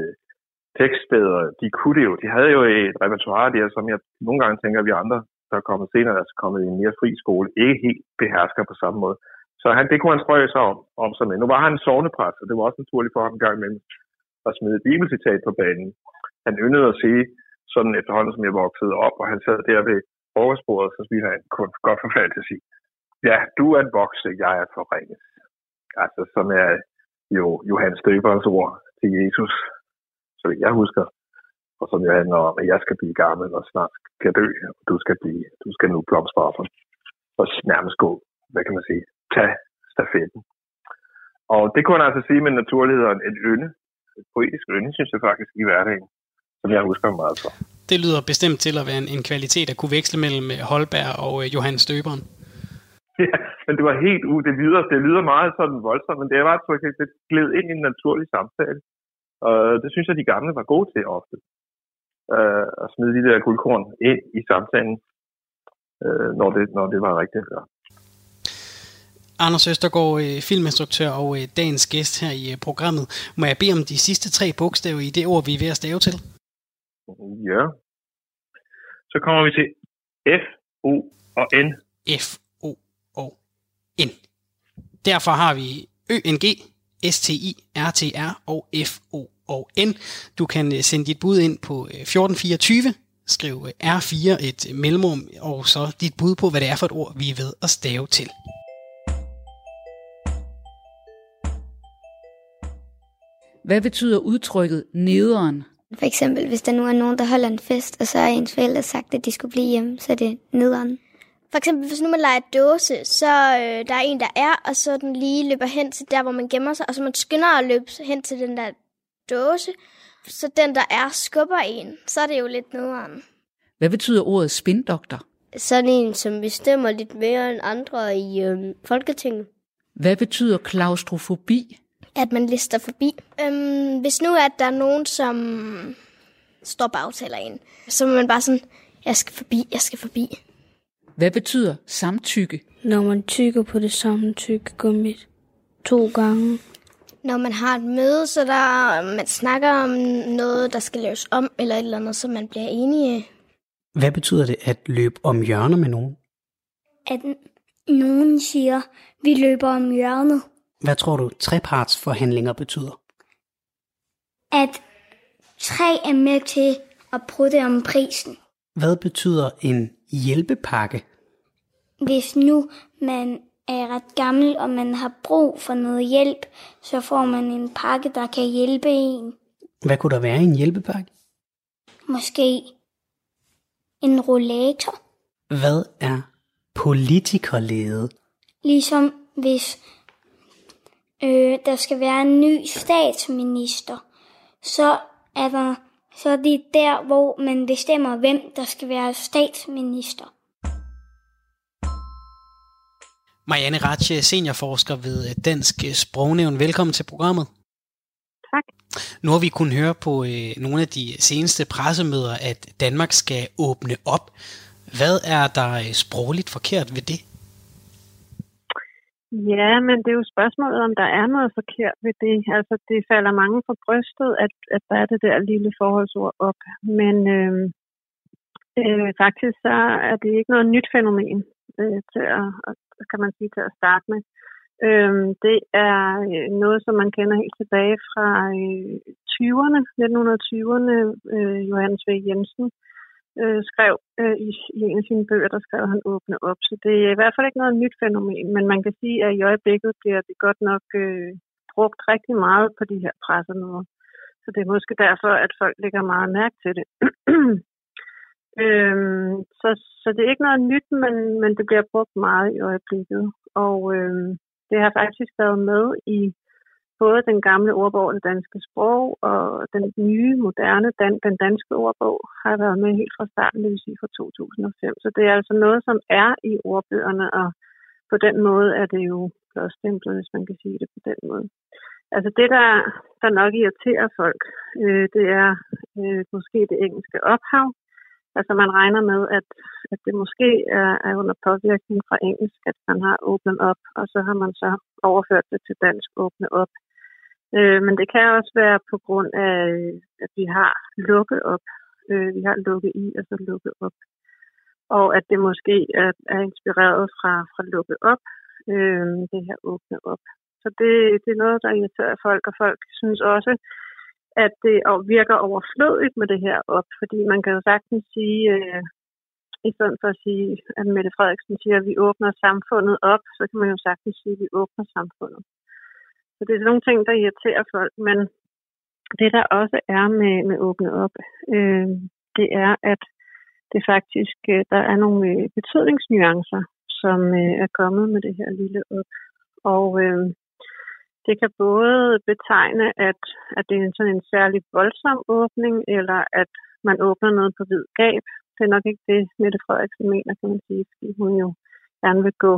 tekststeder, de kunne det jo. De havde jo et repertoire der, som jeg nogle gange tænker, at vi andre, der er kommet senere, der er kommet i en mere fri skole, ikke helt behersker på samme måde. Så han, det kunne han strøge sig om, om sig med. Nu var han en sovnepræst, og det var også naturligt for ham en gang imellem at smide et bibelcitat på banen. Han yndede at sige, sådan efterhånden som jeg voksede op, og han sad der ved frokostbordet, så ville han kun godt forfald at sige, ja, du er en vokse, jeg er forringet. Altså, som er jo Johannes Døberens ord til Jesus, så jeg husker, og som jo handler om, at jeg skal blive gammel og snart skal dø, og du skal, blive, du skal nu blomstre op og nærmest gå, hvad kan man sige, tage stafetten. Og det kunne han altså sige med naturlighed og et ynde, et poetisk ynde, synes jeg faktisk, i hverdagen, som jeg husker meget for. Det lyder bestemt til at være en, en kvalitet, at kunne veksle mellem øh, Holberg og uh, Johannes Støberen. *laughs* Ja, men det var helt u. Det lyder, det lyder meget sådan voldsomt, men det var et det gled ind i en naturlig samtale. Og det synes jeg, de gamle var gode til ofte. Øh, at smide de der guldkorn ind i samtalen, øh, når, det, når det var rigtigt Ja. Anders Østergaard, øh, filminstruktør og øh, dagens gæst her i øh, programmet. Må jeg bede om de sidste tre bogstaver i det ord, vi er ved at stave til? Ja. Så kommer vi til F, O og N. F, N. Derfor har vi Ø, N, G, S-T-I-R-T-R og F-O og N. Du kan øh, sende dit bud ind på 1424, øh, skriv øh, R4 et mellemrum, og så dit bud på, hvad det er for et ord, vi er ved at stave til. Hvad betyder udtrykket nederen? For eksempel, hvis der nu er nogen, der holder en fest, og så er ens forældre sagt, at de skulle blive hjemme, så er det nederen. For eksempel, hvis nu man leger dåse, så øh, der er en, der er, og så den lige løber hen til der, hvor man gemmer sig, og så man skynder at løbe hen til den der dåse, så den, der er, skubber en. Så er det jo lidt nederen. Hvad betyder ordet spindoktor? Sådan en, som bestemmer lidt mere end andre i øh, Folketinget. Hvad betyder klaustrofobi? At man lister forbi. Øhm, hvis nu at der er nogen, som står bagtaler en, så må man bare sådan, jeg skal forbi, jeg skal forbi. Hvad betyder samtykke? Når man tykker på det samme tykkegummi to gange. Når man har et møde, så der, man snakker om noget, der skal laves om, eller et eller andet, så man bliver enige. Hvad betyder det at løbe om hjørner med nogen? At nogen siger, vi løber om hjørnet. Hvad tror du trepartsforhandlinger betyder? At tre er med til at prutte om prisen. Hvad betyder en hjælpepakke? Hvis nu man er ret gammel, og man har brug for noget hjælp, så får man en pakke, der kan hjælpe en. Hvad kunne der være i en hjælpepakke? Måske en rollator. Hvad er politikerlede? Ligesom hvis øh, der skal være en ny statsminister, så er der så er det der, hvor man bestemmer, hvem der skal være statsminister. Marianne Ratche, seniorforsker ved Dansk Sprognævn. Velkommen til programmet. Tak. Nu har vi kunnet høre på øh, nogle af de seneste pressemøder, at Danmark skal åbne op. Hvad er der øh, sprogligt forkert ved det? Ja, men det er jo spørgsmålet, om der er noget forkert ved det. Altså, det falder mange for brystet, at, at der er det der lille forholdsord op. Men øh, øh, faktisk så er det ikke noget nyt fænomen øh, til at, kan man sige, til at starte med. Øh, det er øh, noget, som man kender helt tilbage fra øh, 20'erne, 1920'erne. Øh, Johannes V. Jensen øh, skrev øh, i, i en af sine bøger, der skrev han åbne op. Så det er i hvert fald ikke noget nyt fænomen, men man kan sige, at i øjeblikket bliver det godt nok øh, brugt rigtig meget på de her pressemøder. Så det er måske derfor, at folk lægger meget mærke til det. *clears throat* øhm, så, så det er ikke noget nyt, men, men det bliver brugt meget i øjeblikket. Og øhm, det har faktisk været med i både den gamle ordbog, det danske sprog, og den nye, moderne, dan, den danske ordbog, har været med helt fra starten, det vil sige fra 2005. Så det er altså noget, som er i ordbøgerne, og på den måde er det jo blåstemplet, hvis man kan sige det på den måde. Altså det, der, der nok irriterer folk, øh, det er øh, måske det engelske ophav. Altså man regner med, at, at det måske er, er under påvirkning fra engelsk, at man har åbnet op, og så har man så overført det til dansk åbne op. Øh, men det kan også være på grund af, at vi har lukket op. Øh, vi har lukket i, og så lukket op. Og at det måske er, er inspireret fra, fra lukket op, øh, det her åbne op. Så det, det er noget, der irriterer folk, og folk synes også, at det virker overflødigt med det her op, fordi man kan jo sagtens sige, øh, i stedet for at sige, at Mette Frederiksen siger, at vi åbner samfundet op, så kan man jo sagtens sige, at vi åbner samfundet. Så det er sådan nogle ting, der irriterer folk, men det der også er med, med åbne op, øh, det er, at det faktisk, øh, der er nogle øh, betydningsnuancer, som øh, er kommet med det her lille op. Og øh, det kan både betegne, at, at det er sådan en særlig voldsom åbning, eller at man åbner noget på hvid gab. Det er nok ikke det, Mette Frederiksen mener, kan man sige, fordi hun jo gerne vil gå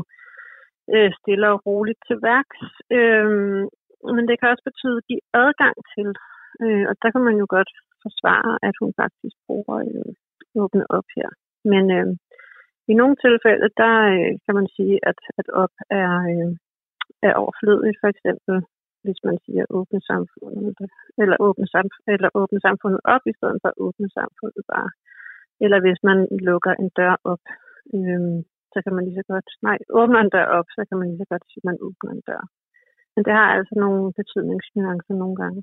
øh, stille og roligt til værks. Øh, men det kan også betyde at give adgang til, øh, og der kan man jo godt forsvare, at hun faktisk bruger øh, åbne op her. Men øh, i nogle tilfælde, der øh, kan man sige, at, at op er, øh, er overflødigt, for eksempel hvis man siger åbne samfundet, eller åbne, samf- eller åbne samfundet op, i stedet for åbne samfundet bare. Eller hvis man lukker en dør op, øhm, så kan man lige så godt, nej, åbner en dør op, så kan man lige så godt sige, at man åbner en dør. Men det har altså nogle betydningsnuancer nogle gange.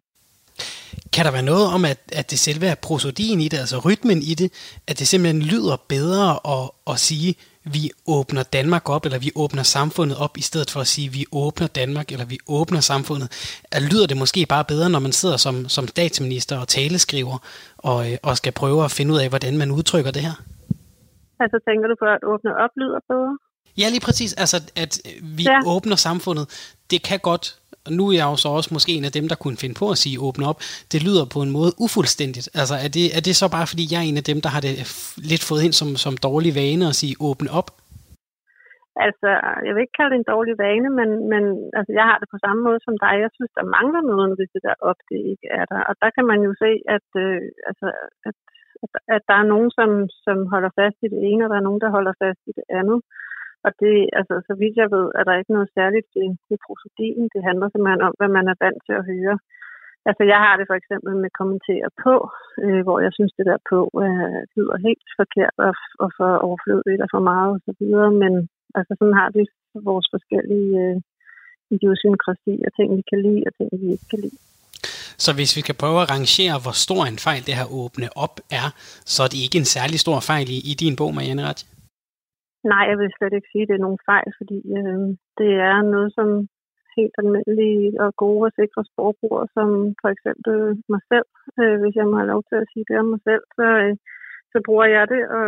Kan der være noget om, at, at det selve er prosodien i det, altså rytmen i det, at det simpelthen lyder bedre at, at sige, vi åbner Danmark op, eller vi åbner samfundet op, i stedet for at sige, vi åbner Danmark, eller vi åbner samfundet. At lyder det måske bare bedre, når man sidder som, som statsminister og taleskriver, og, øh, og skal prøve at finde ud af, hvordan man udtrykker det her? Altså tænker du på, at åbne op lyder bedre? Ja, lige præcis. Altså, at vi ja. åbner samfundet. Det kan godt, og nu er jeg jo så også måske en af dem, der kunne finde på at sige åbne op. Det lyder på en måde ufuldstændigt. Altså, er det, er det så bare, fordi jeg er en af dem, der har det lidt fået ind som, som dårlig vane at sige åbne op? Altså, jeg vil ikke kalde det en dårlig vane, men, men altså, jeg har det på samme måde som dig. Jeg synes, der mangler noget, hvis det der op, det ikke er der. Og der kan man jo se, at, øh, altså, at, at, at der er nogen, som, som holder fast i det ene, og der er nogen, der holder fast i det andet. Og det, altså, så vidt jeg ved, er der ikke noget særligt i, i prosodien. Det handler simpelthen om, hvad man er vant til at høre. Altså, jeg har det for eksempel med kommentere på, øh, hvor jeg synes, det der på øh, lyder helt forkert og, og for overflødigt og for meget og så videre. Men altså, sådan har vi vores forskellige øh, idiosynkrasi og ting, vi kan lide og ting, vi ikke kan lide. Så hvis vi kan prøve at rangere, hvor stor en fejl det her åbne op er, så er det ikke en særlig stor fejl i, i din bog, Marianne Ratje? Nej, jeg vil slet ikke sige, at det er nogen fejl, fordi øh, det er noget, som helt almindelige og gode og sikre sprogbrugere, som for eksempel mig selv. Øh, hvis jeg må have lov til at sige det om mig selv, så, øh, så bruger jeg det og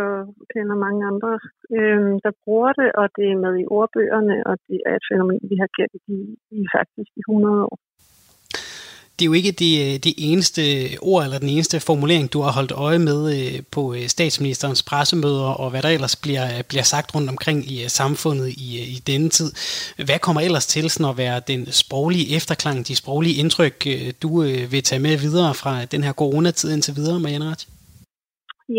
kender mange andre, øh, der bruger det, og det er med i ordbøgerne, og det er et fænomen, vi har kendt i, i faktisk i 100 år det er jo ikke det, øh, det eneste ord eller den eneste formulering, du har holdt øje med øh, på øh, statsministerens pressemøder, og hvad der ellers bliver, bliver sagt rundt omkring i samfundet i, i denne tid. Hvad kommer ellers til sådan at være den sproglige efterklang, de sproglige indtryk, du vil tage med videre fra den her coronatid indtil videre, Marianne Ret?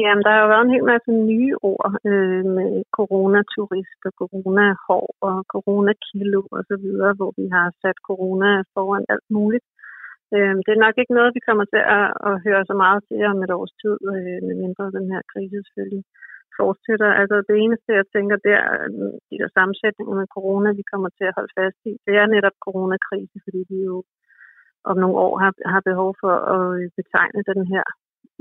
Jamen, der har jo været en hel masse nye ord øh, med coronaturist og coronahår og coronakilo og så videre, hvor vi har sat corona foran alt muligt. Øh, det er nok ikke noget, vi kommer til at, at høre så meget til om et års tid, øh, mindre den her krise selvfølgelig fortsætter. Altså det eneste, jeg tænker, det er øh, de der sammensætninger med corona, vi kommer til at holde fast i. Det er netop coronakrise, fordi vi jo om nogle år har, har behov for at øh, betegne den her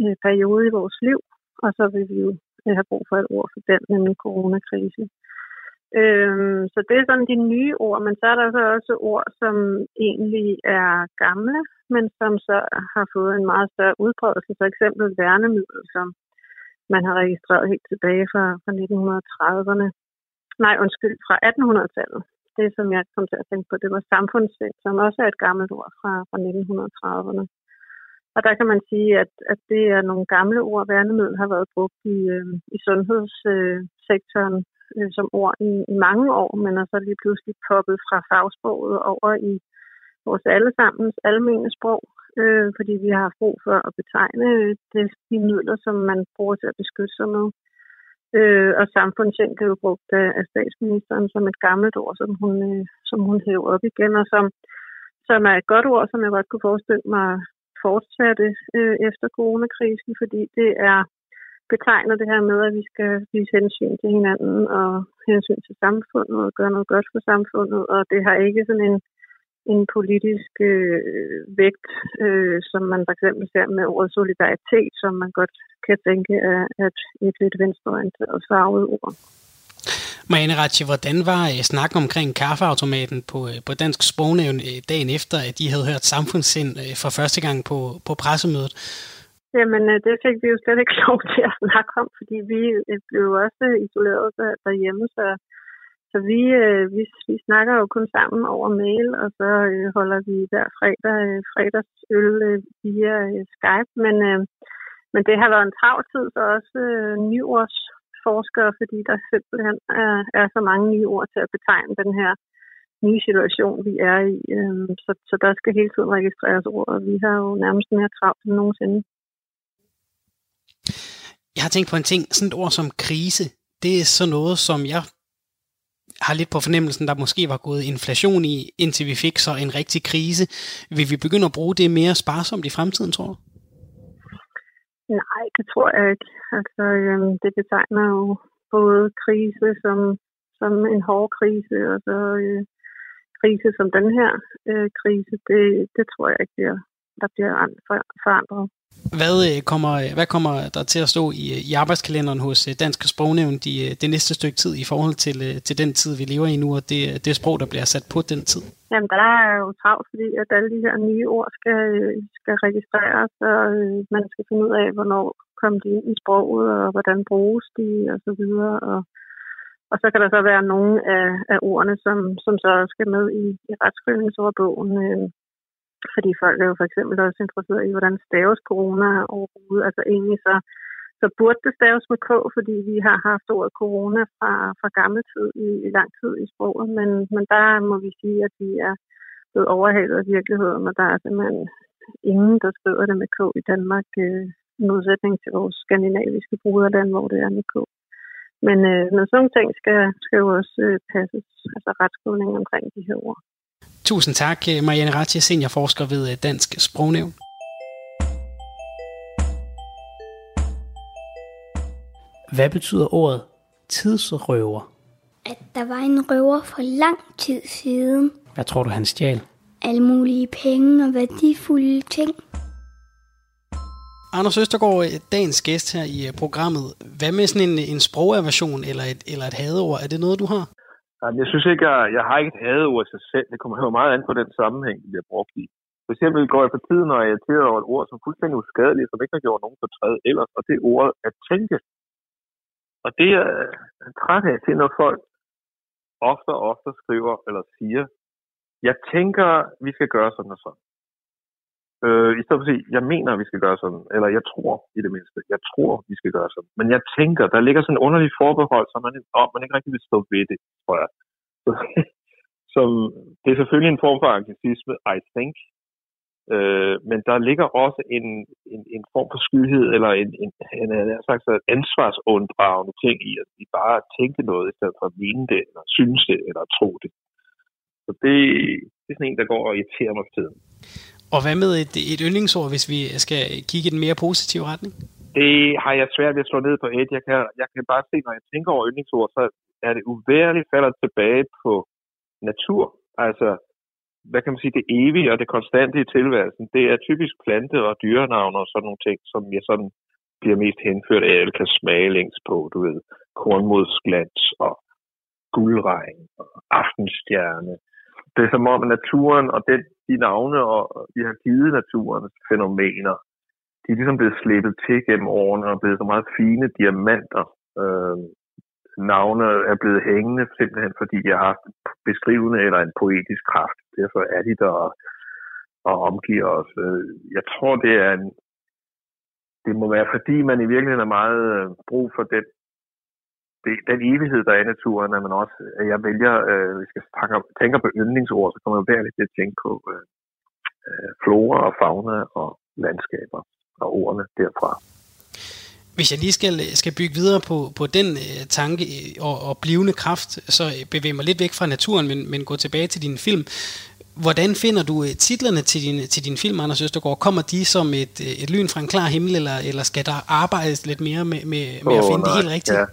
øh, periode i vores liv, og så vil vi jo øh, have brug for et ord for den, nemlig coronakrise. Øhm, så det er sådan de nye ord, men så er der så også ord, som egentlig er gamle, men som så har fået en meget større udbredelse. For eksempel værnemiddel, som man har registreret helt tilbage fra, fra 1930'erne. Nej, undskyld, fra 1800-tallet. Det, som jeg kom til at tænke på, det var samfundssind, som også er et gammelt ord fra, fra 1930'erne. Og der kan man sige, at, at det er nogle gamle ord. Værnemiddel har været brugt i, øh, i sundhedssektoren øh, som ord i, i mange år, men er så lige pludselig poppet fra fagsproget over i vores allesammens almene sprog, øh, fordi vi har brug for at betegne øh, det, de midler, som man bruger til at beskytte sig med. Øh, og samfundssind blev brugt af, af statsministeren som et gammelt ord, som hun, øh, som hun hæver op igen, og som, som er et godt ord, som jeg godt kunne forestille mig fortsatte øh, efter coronakrisen, fordi det er betegner det her med, at vi skal vise hensyn til hinanden og hensyn til samfundet og gøre noget godt for samfundet, og det har ikke sådan en, en politisk øh, vægt, øh, som man for eksempel ser med ordet solidaritet, som man godt kan tænke er et, et lidt venstreorienteret farvet ord. Marianne Ratche, hvordan var øh, snakken omkring kaffeautomaten på, øh, på Dansk Sprognævn øh, dagen efter, at de havde hørt samfundssind øh, for første gang på, på pressemødet? Jamen, øh, det fik vi jo slet ikke *laughs* lov til at snakke om, fordi vi øh, blev også øh, isoleret derhjemme, så, så vi, vi, vi snakker jo kun sammen over mail, og så holder vi hver fredag fredagsøl via Skype, men, men det har været en travl tid så også nyårsforskere, fordi der simpelthen er, er så mange nye ord til at betegne den her nye situation, vi er i. Øhm, så, så der skal hele tiden registreres ord, og vi har jo nærmest mere travlt end nogensinde. Jeg har tænkt på en ting, sådan et ord som krise, det er så noget, som jeg har lidt på fornemmelsen, der måske var gået inflation i, indtil vi fik så en rigtig krise. Vil vi begynde at bruge det mere sparsomt i fremtiden, tror du? Nej, det tror jeg ikke. Altså, øhm, det betegner jo både krise som, som en hård krise, og så øh, krise som den her øh, krise, det, det tror jeg ikke, der, der bliver forandret. Hvad øh, kommer, hvad kommer der til at stå i, i arbejdskalenderen hos øh, Dansk Sprognævn de, øh, det næste stykke tid i forhold til, til den tid, vi lever i nu, og det, det sprog, der bliver sat på den tid? Jamen, der er jo travlt, fordi at alle de her nye ord skal, skal registreres, og man skal finde ud af, hvornår kommer de ind i sproget, og hvordan bruges de, og så videre. Og, og så kan der så være nogle af, af ordene, som, som så skal med i, i retskrivningsordbogen. Fordi folk er jo for eksempel også interesseret i, hvordan staves corona overhovedet. Altså egentlig så, så burde det staves med K, fordi vi har haft ordet corona fra, fra gammel tid i, i lang tid i sproget. Men, men der må vi sige, at vi er blevet overhalet af virkeligheden, og der er simpelthen ingen, der skriver det med K i Danmark, øh, i modsætning til vores skandinaviske bruderland, hvor det er med K. Men, øh, men sådan nogle ting skal, skal jo også øh, passes, altså retskrivning omkring de her ord. Tusind tak, øh, Marianne Ratje, seniorforsker ved øh, Dansk Sprognævn. Hvad betyder ordet tidsrøver? At der var en røver for lang tid siden. Hvad tror du, han stjal? Alle mulige penge og værdifulde ting. Anders Østergaard, øh, dagens gæst her i programmet. Hvad med sådan en, en sprogaversion eller et, eller et hadeord? Er det noget, du har? Jamen, Jeg synes ikke, jeg, jeg har ikke et hadeord i sig selv. Det kommer jo meget an på den sammenhæng, det bliver brugt i. For eksempel går jeg for tiden og er irriteret over et ord, som er fuldstændig uskadeligt, som ikke har gjort nogen fortræd ellers, og det er ordet at tænke. Og det er jeg træt af til, når folk ofte og ofte skriver eller siger, jeg tænker, vi skal gøre sådan og sådan. Øh, I stedet for at sige, jeg mener, vi skal gøre sådan, eller jeg tror i det mindste, jeg tror, vi skal gøre sådan. Men jeg tænker, der ligger sådan en underlig forbehold, som man, om man ikke rigtig vil stå ved det, tror jeg. Så, *laughs* som, det er selvfølgelig en form for anglicisme, I think, øh, men der ligger også en, en, en form for skyhed, eller en, en, en, en slags ansvarsunddragende ting i, at vi bare tænke noget, i stedet for at mene det, eller synes det, eller tro det. Så det, det er sådan en, der går og irriterer mig for tiden. Og hvad med et, et yndlingsord, hvis vi skal kigge i den mere positive retning? Det har jeg svært ved at slå ned på et. Jeg kan, jeg kan bare se, når jeg tænker over yndlingsord, så er det uværligt falder tilbage på natur. Altså, hvad kan man sige, det evige og det konstante i tilværelsen, det er typisk plante- og dyrenavne og sådan nogle ting, som jeg sådan bliver mest henført af, eller kan smage længst på, du ved, kornmodsglans og guldregn og aftenstjerne. Det er som om naturen og den, de navne, og vi har givet naturens fænomener, de er ligesom blevet slæbet til gennem årene og blevet så meget fine diamanter. Øh, navne er blevet hængende simpelthen, fordi de har haft beskrivende eller en poetisk kraft. Derfor er de der og, og omgiver os. Øh, jeg tror, det er en, det må være, fordi man i virkeligheden har meget øh, brug for den, det, den evighed, der er i naturen, at man også, at jeg vælger, øh, hvis jeg tænker, tænker på yndlingsord, så kommer jeg hver lidt til at tænke på øh, øh, flora og fauna og landskaber og ordene derfra. Hvis jeg lige skal, skal bygge videre på, på den øh, tanke og, og blivende kraft, så bevæger mig lidt væk fra naturen, men, men gå tilbage til din film. Hvordan finder du øh, titlerne til din, til din film, Anders Østergaard? Kommer de som et, øh, et lyn fra en klar himmel, eller, eller skal der arbejdes lidt mere med, med, med at Åh, finde det nej, helt rigtige? Ja,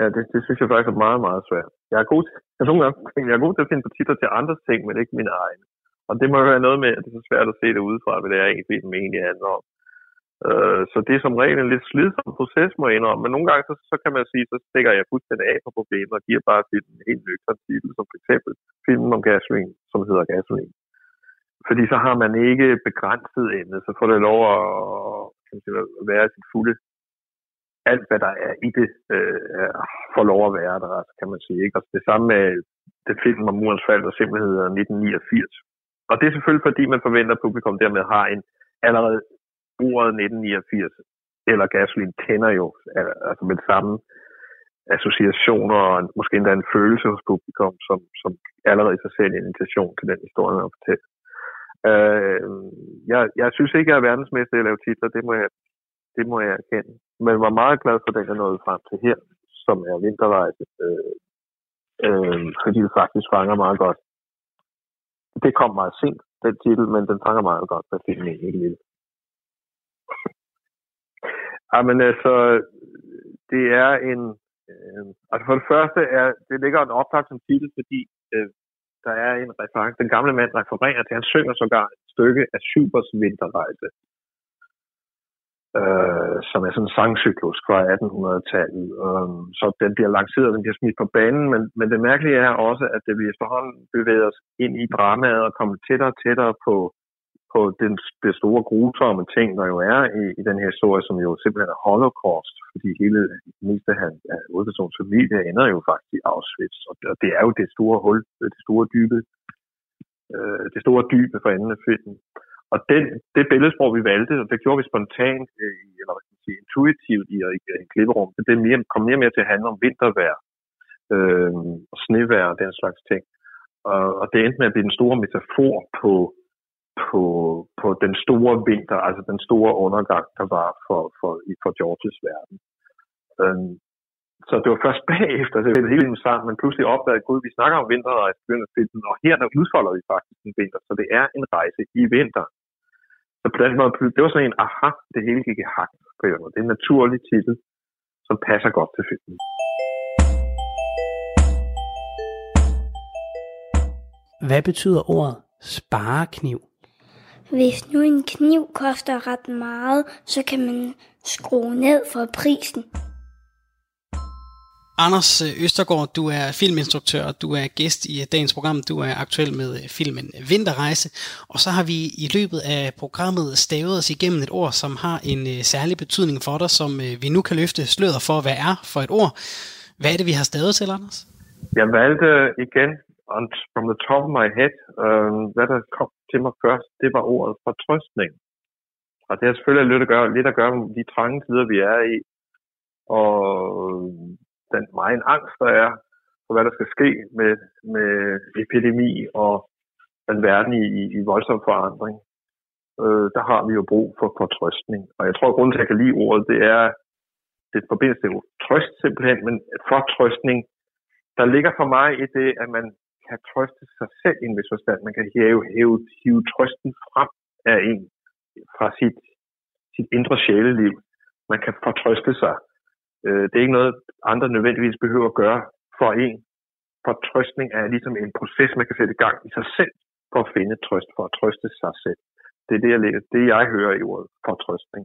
ja det, det synes jeg faktisk er meget, meget svært. Jeg er god til, jeg, nogle gange, jeg er god til at finde på titler til andres ting, men ikke mine egne. Og det må jo være noget med, at det er så svært at se det udefra, hvad det er, egentlig, film egentlig handler om. Øh, så det er som regel en lidt slidsom proces, må jeg indrømme. Men nogle gange, så, så kan man sige, så stikker jeg fuldstændig af på problemet og giver bare til en helt nøgtern titel, som for eksempel filmen om gasoline, som hedder gasoline. Fordi så har man ikke begrænset emne, så får det lov at, kan sige, at være sit fulde alt, hvad der er i det, øh, får lov at være der, altså, kan man sige. Ikke? Og det samme med det film om murens fald, der simpelthen hedder 1989. Og det er selvfølgelig, fordi man forventer, at publikum dermed har en allerede ordet 1989, eller gasolin tænder jo altså med samme associationer og en- måske endda en følelse hos publikum, som, som allerede i sig selv er en invitation til den historie, man fortæller. Øh, jeg, jeg synes ikke, jeg er verdensmester i at lave titler, det må jeg, det må jeg erkende. Men var meget glad for den, jeg nåede frem til her, som er vinterrejse, øh, øh, fordi det faktisk fanger meget godt. Det kom meget sent, den titel, men den fanger meget godt, hvad filmen egentlig *laughs* vil. Jamen altså, det er en... Øh, altså for det første er, det ligger en optag som titel, fordi øh, der er en reference. Den gamle mand refererer til, han synger sågar et stykke af Schubers vinterrejse, øh, som er sådan en sangcyklus fra 1800-tallet. Øh, så den bliver lanceret, den bliver smidt på banen, men, men det mærkelige er også, at det vi efterhånden bevæger os ind i dramaet og kommer tættere og tættere på, på den, det store grusomme ting, der jo er i, i den her historie, som jo simpelthen er holocaust, fordi hele meste af, af hovedpersonens familie ender jo faktisk i Auschwitz, og det, og det er jo det store hul, det store dybe, øh, det store dybe for enden af filmen. Og den, det billedsprog, vi valgte, og det gjorde vi spontant, øh, eller hvad skal man sige, intuitivt i, i, i en klipperum, det mere, kom mere og mere til at handle om vintervejr, øh, og snevejr og den slags ting. Og, og det endte med at blive den store metafor på, på, på den store vinter, altså den store undergang, der var for, for, i- for Georges verden. Øhm, så det var først bagefter, det var hele tiden sammen, men pludselig opdagede Gud, vi snakker om vinterrejse, begynder at og her der udfolder vi faktisk en vinter, så det er en rejse i vinter. Så på den måde, det var sådan en, aha, det hele gik i hak på en måde. Det er en naturlig titel, som passer godt til filmen. Hvad betyder ordet sparekniv? Hvis nu en kniv koster ret meget, så kan man skrue ned for prisen. Anders øh, Østergaard, du er filminstruktør, du er gæst i øh, dagens program, du er aktuel med øh, filmen Vinterrejse, og så har vi i løbet af programmet stavet os igennem et ord, som har en særlig betydning for dig, som vi nu kan løfte sløret for, hvad er for et ord. Hvad er det, vi har stavet til, Anders? Jeg valgte igen, on, from the top of my head, øh, hvad der kom til mig først, det var ordet fortrøstning. Og det har selvfølgelig lidt at gøre, lidt at gøre med de trange tider, vi er i, og den meget angst, der er for, hvad der skal ske med, med epidemi og den verden i, i, i voldsom forandring. Øh, der har vi jo brug for fortrøstning. Og jeg tror, at grunden til, at jeg kan lide ordet, det er, det forbindes til trøst simpelthen, men fortrøstning, der ligger for mig i det, at man kan trøste sig selv i en vis forstand. Man kan hæve, hæve, hive trøsten frem af en fra sit, sit indre sjæleliv. Man kan fortrøste sig. Øh, det er ikke noget, andre nødvendigvis behøver at gøre for en. Fortrøstning er ligesom en proces, man kan sætte i gang i sig selv for at finde trøst, for at trøste sig selv. Det er det, jeg, det, jeg hører i ordet fortrøstning.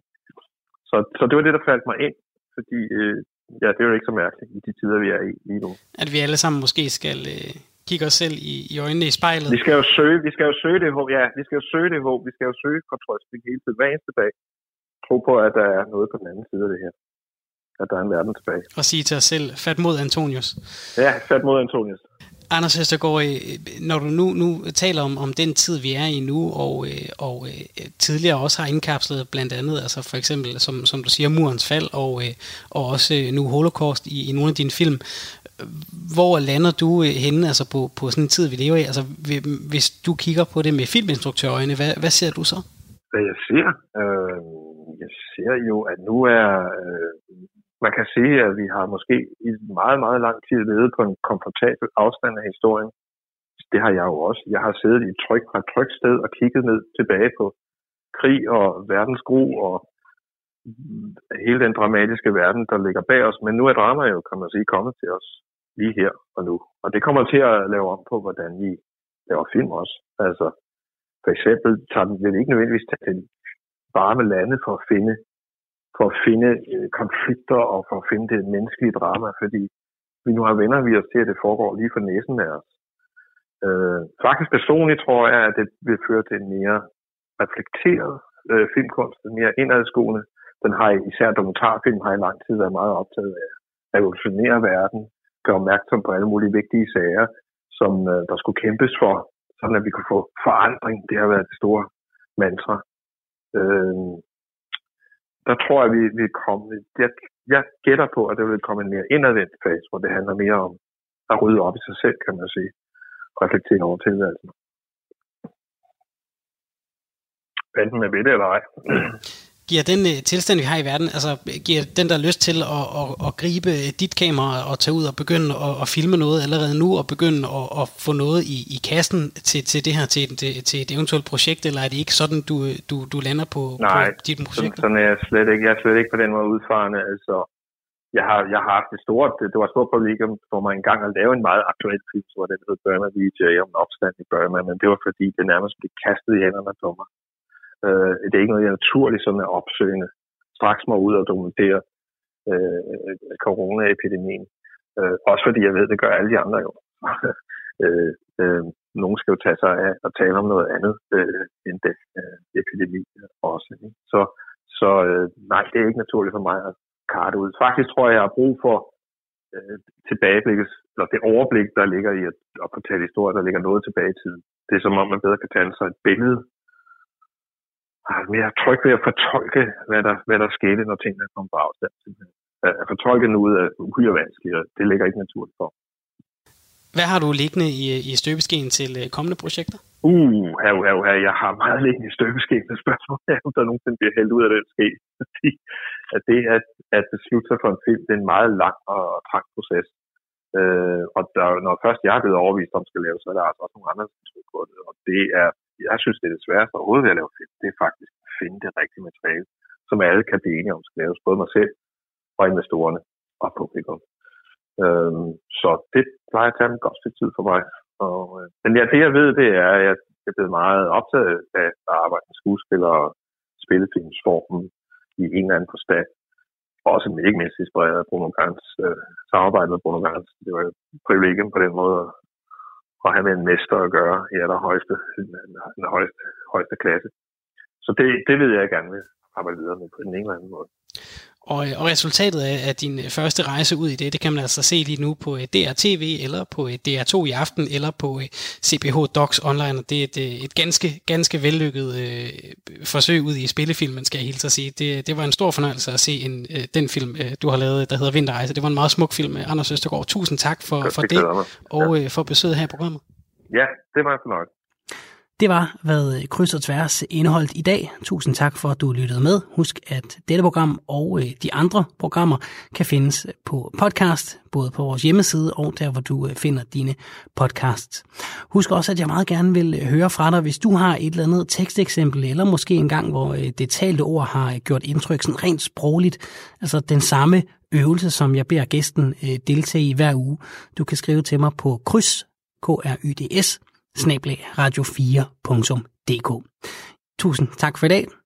Så, så det var det, der faldt mig ind, fordi øh, ja, det er jo ikke så mærkeligt i de tider, vi er i lige nu. At vi alle sammen måske skal øh, kigge os selv i, i øjnene i spejlet. Vi skal jo søge, vi skal jo søge det håb, ja, vi skal jo søge det håb, vi skal jo søge fortrøstning hele tiden, hver eneste dag. Tro på, at der er noget på den anden side af det her at der er en verden tilbage. Og sige til os selv, fat mod Antonius. Ja, fat mod Antonius. Anders Østergaard, øh, når du nu, nu taler om, om den tid, vi er i nu, og, øh, og øh, tidligere også har indkapslet blandt andet, altså for eksempel, som, som du siger, murens fald, og, og også nu holocaust i, i nogle af dine film, hvor lander du henne altså på, på sådan en tid, vi lever i? Altså, hvis du kigger på det med filminstruktørøjne, hvad, hvad ser du så? Hvad jeg ser? Øh, jeg ser jo, at nu er øh, man kan sige, at vi har måske i meget, meget lang tid levet på en komfortabel afstand af historien. Det har jeg jo også. Jeg har siddet i tryk fra et sted og kigget ned tilbage på krig og verdensgru og hele den dramatiske verden, der ligger bag os. Men nu er drama jo, kan man sige, kommet til os lige her og nu. Og det kommer til at lave om på, hvordan vi laver film også. Altså, for eksempel tager den ikke nødvendigvis til varme lande for at finde for at finde øh, konflikter og for at finde det menneskelige drama, fordi vi nu har venner vi os til, at det foregår lige for næsen af os. Øh, faktisk personligt tror jeg, at det vil føre til en mere reflekteret øh, filmkunst, en mere indadskuende. Den har især dokumentarfilm har i lang tid været meget optaget af at revolutionere verden, gøre opmærksom på alle mulige vigtige sager, som øh, der skulle kæmpes for, sådan at vi kunne få forandring. Det har været det store mantra. Øh, der tror jeg, vi vil komme, jeg, jeg gætter på, at det vil komme en mere indadvendt fase, hvor det handler mere om at rydde op i sig selv, kan man sige, og reflektere over tilværelsen. Enten med ved det eller ej. *clears throat* Giver den uh, tilstand, vi har i verden, altså giver den der lyst til at, at, at gribe dit kamera og tage ud og begynde at, at filme noget allerede nu, og begynde at, at få noget i, i kassen til, til det her, til, til, til et eventuelt projekt, eller er det ikke sådan, du, du, du lander på, Nej, på dit projekt? Nej, sådan er jeg slet ikke. Jeg er slet ikke på den måde udfarende. Altså, jeg har, jeg har haft et stort, det var et stort privilegium for mig engang at lave en meget aktuel film, hvor den hed Burma VJ om opstand i Burma, men det var fordi, det nærmest blev kastet i hænderne på mig. Øh, det er ikke noget, jeg naturligt ligesom sådan er opsøgende. Straks må ud og dokumentere øh, coronaepidemien. Øh, også fordi jeg ved, det gør alle de andre jo. *laughs* øh, øh, nogen skal jo tage sig af og tale om noget andet øh, end den øh, epidemi også. Ikke? Så, så øh, nej, det er ikke naturligt for mig at karte ud. Faktisk tror jeg, jeg har brug for øh, tilbageblikket, eller det overblik, der ligger i at, at fortælle historier, der ligger noget tilbage i tiden. Det er som om, man bedre kan tage sig et billede mere tryg ved at fortolke, hvad der, hvad der skete, når tingene kom på afstand. At fortolke noget er uhyre vanskeligt, og det ligger ikke naturligt for. Hvad har du liggende i, i støbeskeen til øh, kommende projekter? Uh, her, her, her, jeg har meget liggende i støbeskeen med spørgsmål, om der nogensinde bliver hældt ud af den ske. *laughs* Fordi at det at, at beslutte sig for en film, det er en meget lang og trang proces. Øh, og der, når først jeg er blevet overvist om, skal lave, så er der altså også nogle andre, som på det. Og det er jeg synes, det er det sværeste overhovedet ved at lave film, det er faktisk at finde det rigtige materiale, som alle kan blive enige om skal laves, både mig selv og investorerne og publikum. Øhm, så det plejer at tage en godt tid for mig. Og, øh, men ja, det jeg ved, det er, at jeg er blevet meget optaget af at arbejde med skuespillere og spillefilmsformen i en eller anden forstand. også ikke mindst inspireret af Bruno Gans, øh, samarbejde med Bruno Gans. Det var et privilegium på den måde at, have med en mester at gøre i allerhøjeste, den, højeste, højeste klasse. Så det, det ved jeg gerne vil arbejde videre med på den ene eller anden måde. Og, og resultatet af, af din første rejse ud i det, det kan man altså se lige nu på øh, DRTV, eller på øh, DR2 i aften, eller på øh, Docs Online. Og det er et, et ganske, ganske vellykket øh, forsøg ud i spillefilmen, skal jeg hilse at sige. Det, det var en stor fornøjelse at se en, øh, den film, øh, du har lavet, der hedder Vinterrejse. Det var en meget smuk film, Anders Østergaard. Tusind tak for, for det, og øh, for besøget her i programmet. Ja, det var en fornøjelse. Det var, hvad Kryds og Tværs indeholdt i dag. Tusind tak for, at du lyttede med. Husk, at dette program og øh, de andre programmer kan findes på podcast, både på vores hjemmeside og der, hvor du øh, finder dine podcasts. Husk også, at jeg meget gerne vil øh, høre fra dig, hvis du har et eller andet teksteksempel, eller måske en gang, hvor det talte ord har gjort indtryk sådan rent sprogligt. Altså den samme øvelse, som jeg beder gæsten deltage i hver uge. Du kan skrive til mig på kryds, k r y d s radio4.dk. Tusind tak for i dag.